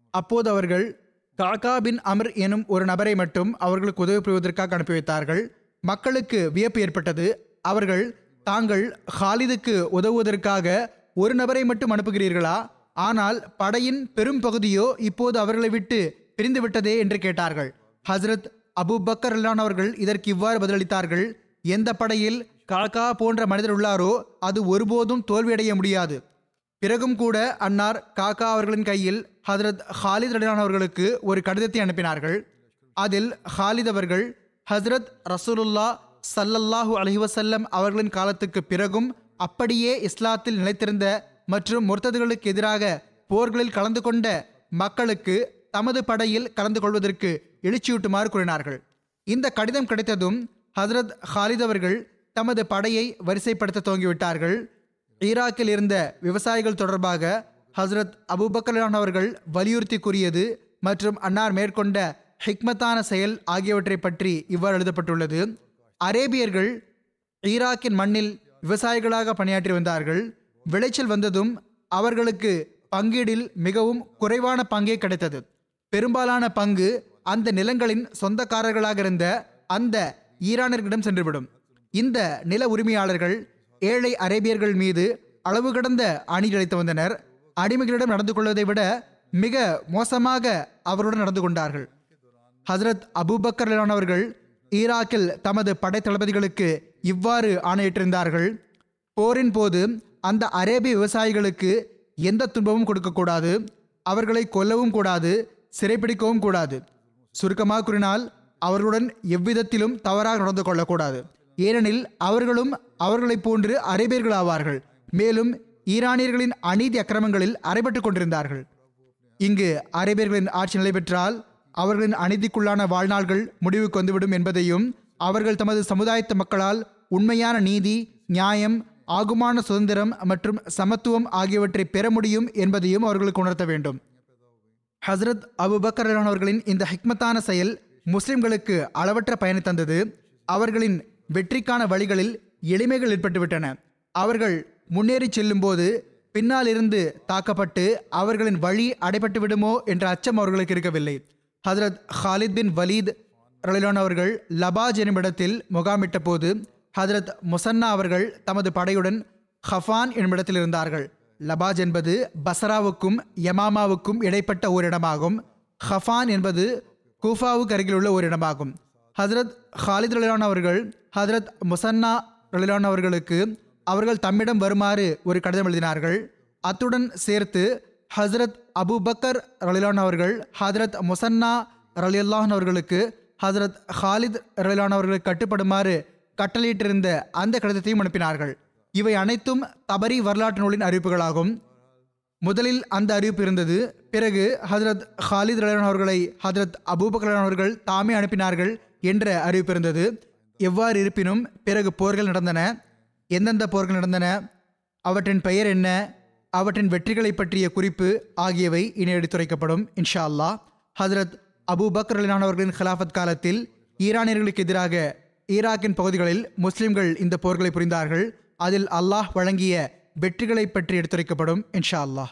S2: அப்போது அவர்கள் காக்கா பின் அமர் எனும் ஒரு நபரை மட்டும் அவர்களுக்கு உதவி புரிவதற்காக அனுப்பி வைத்தார்கள். மக்களுக்கு வியப்பு ஏற்பட்டது. அவர்கள் தாங்கள் ஹாலிதுக்கு உதவுவதற்காக ஒரு நபரை மட்டும் அனுப்புகிறீர்களா? ஆனால் படையின் பெரும் பகுதியோ இப்போது அவர்களை விட்டு பிரிந்து விட்டதே என்று கேட்டார்கள். ஹஸ்ரத் அபு பக்கர் அல்லான் அவர்கள் இதற்கு இவ்வாறு பதிலளித்தார்கள் எந்த படையில் காக்கா போன்ற மனிதர் உள்ளாரோ அது ஒருபோதும் தோல்வியடைய முடியாது. பிறகும் கூட அன்னார் காக்கா அவர்களின் கையில் ஹதரத் ஹாலித் அவர்களுக்கு ஒரு கடிதத்தை அனுப்பினார்கள். அதில் ஹாலித் அவர்கள் ஹஸ்ரத் ரசூலுல்லா சல்லல்லாஹு அலிவசல்லம் அவர்களின் காலத்துக்கு பிறகும் அப்படியே இஸ்லாத்தில் நிலைத்திருந்த மற்றும் முர்த்ததுகளுக்கு எதிராக போர்களில் கலந்து கொண்ட மக்களுக்கு தமது படையில் கலந்து கொள்வதற்கு எழுச்சியூட்டுமாறு கூறினார்கள். இந்த கடிதம் கிடைத்ததும் ஹஸ்ரத் ஹாலித் அவர்கள் தமது படையை வரிசைப்படுத்த துவங்கிவிட்டார்கள். ஈராக்கில் இருந்த விவசாயிகள் தொடர்பாக ஹஸ்ரத் அபுபக்கலான் அவர்கள் வலியுறுத்தி கூறியது மற்றும் அன்னார் மேற்கொண்ட ஹிக்மத்தான செயல் ஆகியவற்றை பற்றி இவ்வாறு எழுதப்பட்டுள்ளது. அரேபியர்கள் ஈராக்கின் மண்ணில் விவசாயிகளாக பணியாற்றி வந்தார்கள். விளைச்சல் வந்ததும் அவர்களுக்கு பங்கீடில் மிகவும் குறைவான பங்கே கிடைத்தது. பெரும்பாலான பங்கு அந்த நிலங்களின் சொந்தக்காரர்களாக இருந்த அந்த ஈரானியர்களிடம் சென்றுவிடும். இந்த நில உரிமையாளர்கள் ஏழை அரேபியர்கள் மீது அளவு கடந்த அணியளித்து வந்தனர். அடிமைகளிடம் நடந்து கொள்வதை விட மிக மோசமாக அவருடன் நடந்து கொண்டார்கள். ஹசரத் அபுபக்கரானவர்கள் ஈராக்கில் தமது படை தளபதிகளுக்கு இவ்வாறு ஆணையிட்டிருந்தார்கள். போரின் போது அந்த அரேபிய விவசாயிகளுக்கு எந்த துன்பமும் கொடுக்கக்கூடாது அவர்களை கொல்லவும் கூடாது சிறைப்பிடிக்கவும் கூடாது. சுருக்கமாக கூறினால் அவர்களுடன் எவ்விதத்திலும் தவறாக நடந்து கொள்ளக்கூடாது ஏனெனில் அவர்களும் அவர்களைப் போன்று அரேபியர்களாவார்கள் மேலும் ஈரானியர்களின் அநீதி அக்கிரமங்களில் அறைபட்டுக் கொண்டிருந்தார்கள். இங்கு அரேபியர்களின் ஆட்சி நடைபெற்றால் அவர்களின் அநீதிக்குள்ளான வாழ்நாள்கள் முடிவுக்கு வந்துவிடும் என்பதையும் அவர்கள் தமது சமுதாயத்து மக்களால் உண்மையான நீதி நியாயம் ஆகுமான சுதந்திரம் மற்றும் சமத்துவம் ஆகியவற்றை பெற முடியும் என்பதையும் அவர்களுக்கு உணர்த்த வேண்டும். ஹஸ்ரத் அபுபக்கர் அவர்களின் இந்த ஹிக்மத்தான செயல் முஸ்லிம்களுக்கு அளவற்ற பயனை தந்தது. அவர்களின் வெற்றிக்கான வழிகளில் எளிமைகள் ஏற்பட்டுவிட்டன. அவர்கள் முன்னேறி செல்லும்போது பின்னால் இருந்து தாக்கப்பட்டு அவர்களின் வழி அடைபட்டு விடுமோ என்ற அச்சம் அவர்களுக்கு இருக்கவில்லை. ஹதரத் ஹாலித் பின் வலீத் ரலிலான் அவர்கள் லபாஜ் எனும் இடத்தில் முகாமிட்ட போது ஹதரத் முசன்னா அவர்கள் தமது படையுடன் ஹஃபான் என்னும் இடத்தில் இருந்தார்கள். லபாஜ் என்பது பசராவுக்கும் யமாமாவுக்கும் இடைப்பட்ட ஓரிடமாகும். ஹஃபான் என்பது கூஃபாவுக்கு அருகில் உள்ள ஓரிடமாகும். ஹசரத் ஹாலித் ரலிலான் அவர்கள் ஹதரத் முசன்னா ரலிலான் அவர்களுக்கு அவர்கள் தம்மிடம் வருமாறு ஒரு கடிதம் எழுதினார்கள். அத்துடன் சேர்த்து ஹசரத் அபுபக்கர் ரலிலானவர்கள் ரலிலான் அவர்கள் ஹதரத் முசன்னா ரலியல்லான் அவர்களுக்கு ஹதரத் ஹாலித் ரலிலான் அவர்களுக்கு கட்டுப்படுமாறு கட்டளையிட்டிருந்த அந்த கடிதத்தையும் அனுப்பினார்கள். இவை அனைத்தும் தபரி வரலாற்று நூலின் அறிவிப்புகளாகும். முதலில் அந்த அறிவிப்பு இருந்தது. பிறகு ஹதரத் ஹாலித் ரலான் அவர்களை ஹதரத் அபூபக் அவர்கள் தாமே அனுப்பினார்கள் என்ற அறிவிப்பு இருந்தது. எவ்வாறு இருப்பினும் பிறகு போர்கள் நடந்தன. எந்தெந்த போர்கள் நடந்தன? அவற்றின் பெயர் என்ன? அவற்றின் வெற்றிகளை பற்றிய குறிப்பு ஆகியவை இனி எடுத்துரைக்கப்படும் இன்ஷா அல்லாஹ் ஹசரத் அபூ பக்ர் அவர்களின் ஹிலாஃபத் காலத்தில் ஈரானியர்களுக்கு எதிராக ஈராக்கின் பகுதிகளில் முஸ்லிம்கள் இந்த போர்களை புரிந்தார்கள். அதில் அல்லாஹ் வழங்கிய வெற்றிகளை பற்றி எடுத்துரைக்கப்படும் இன்ஷா அல்லாஹ்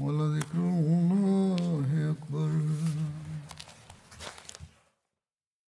S1: ولذكر الله أكبر.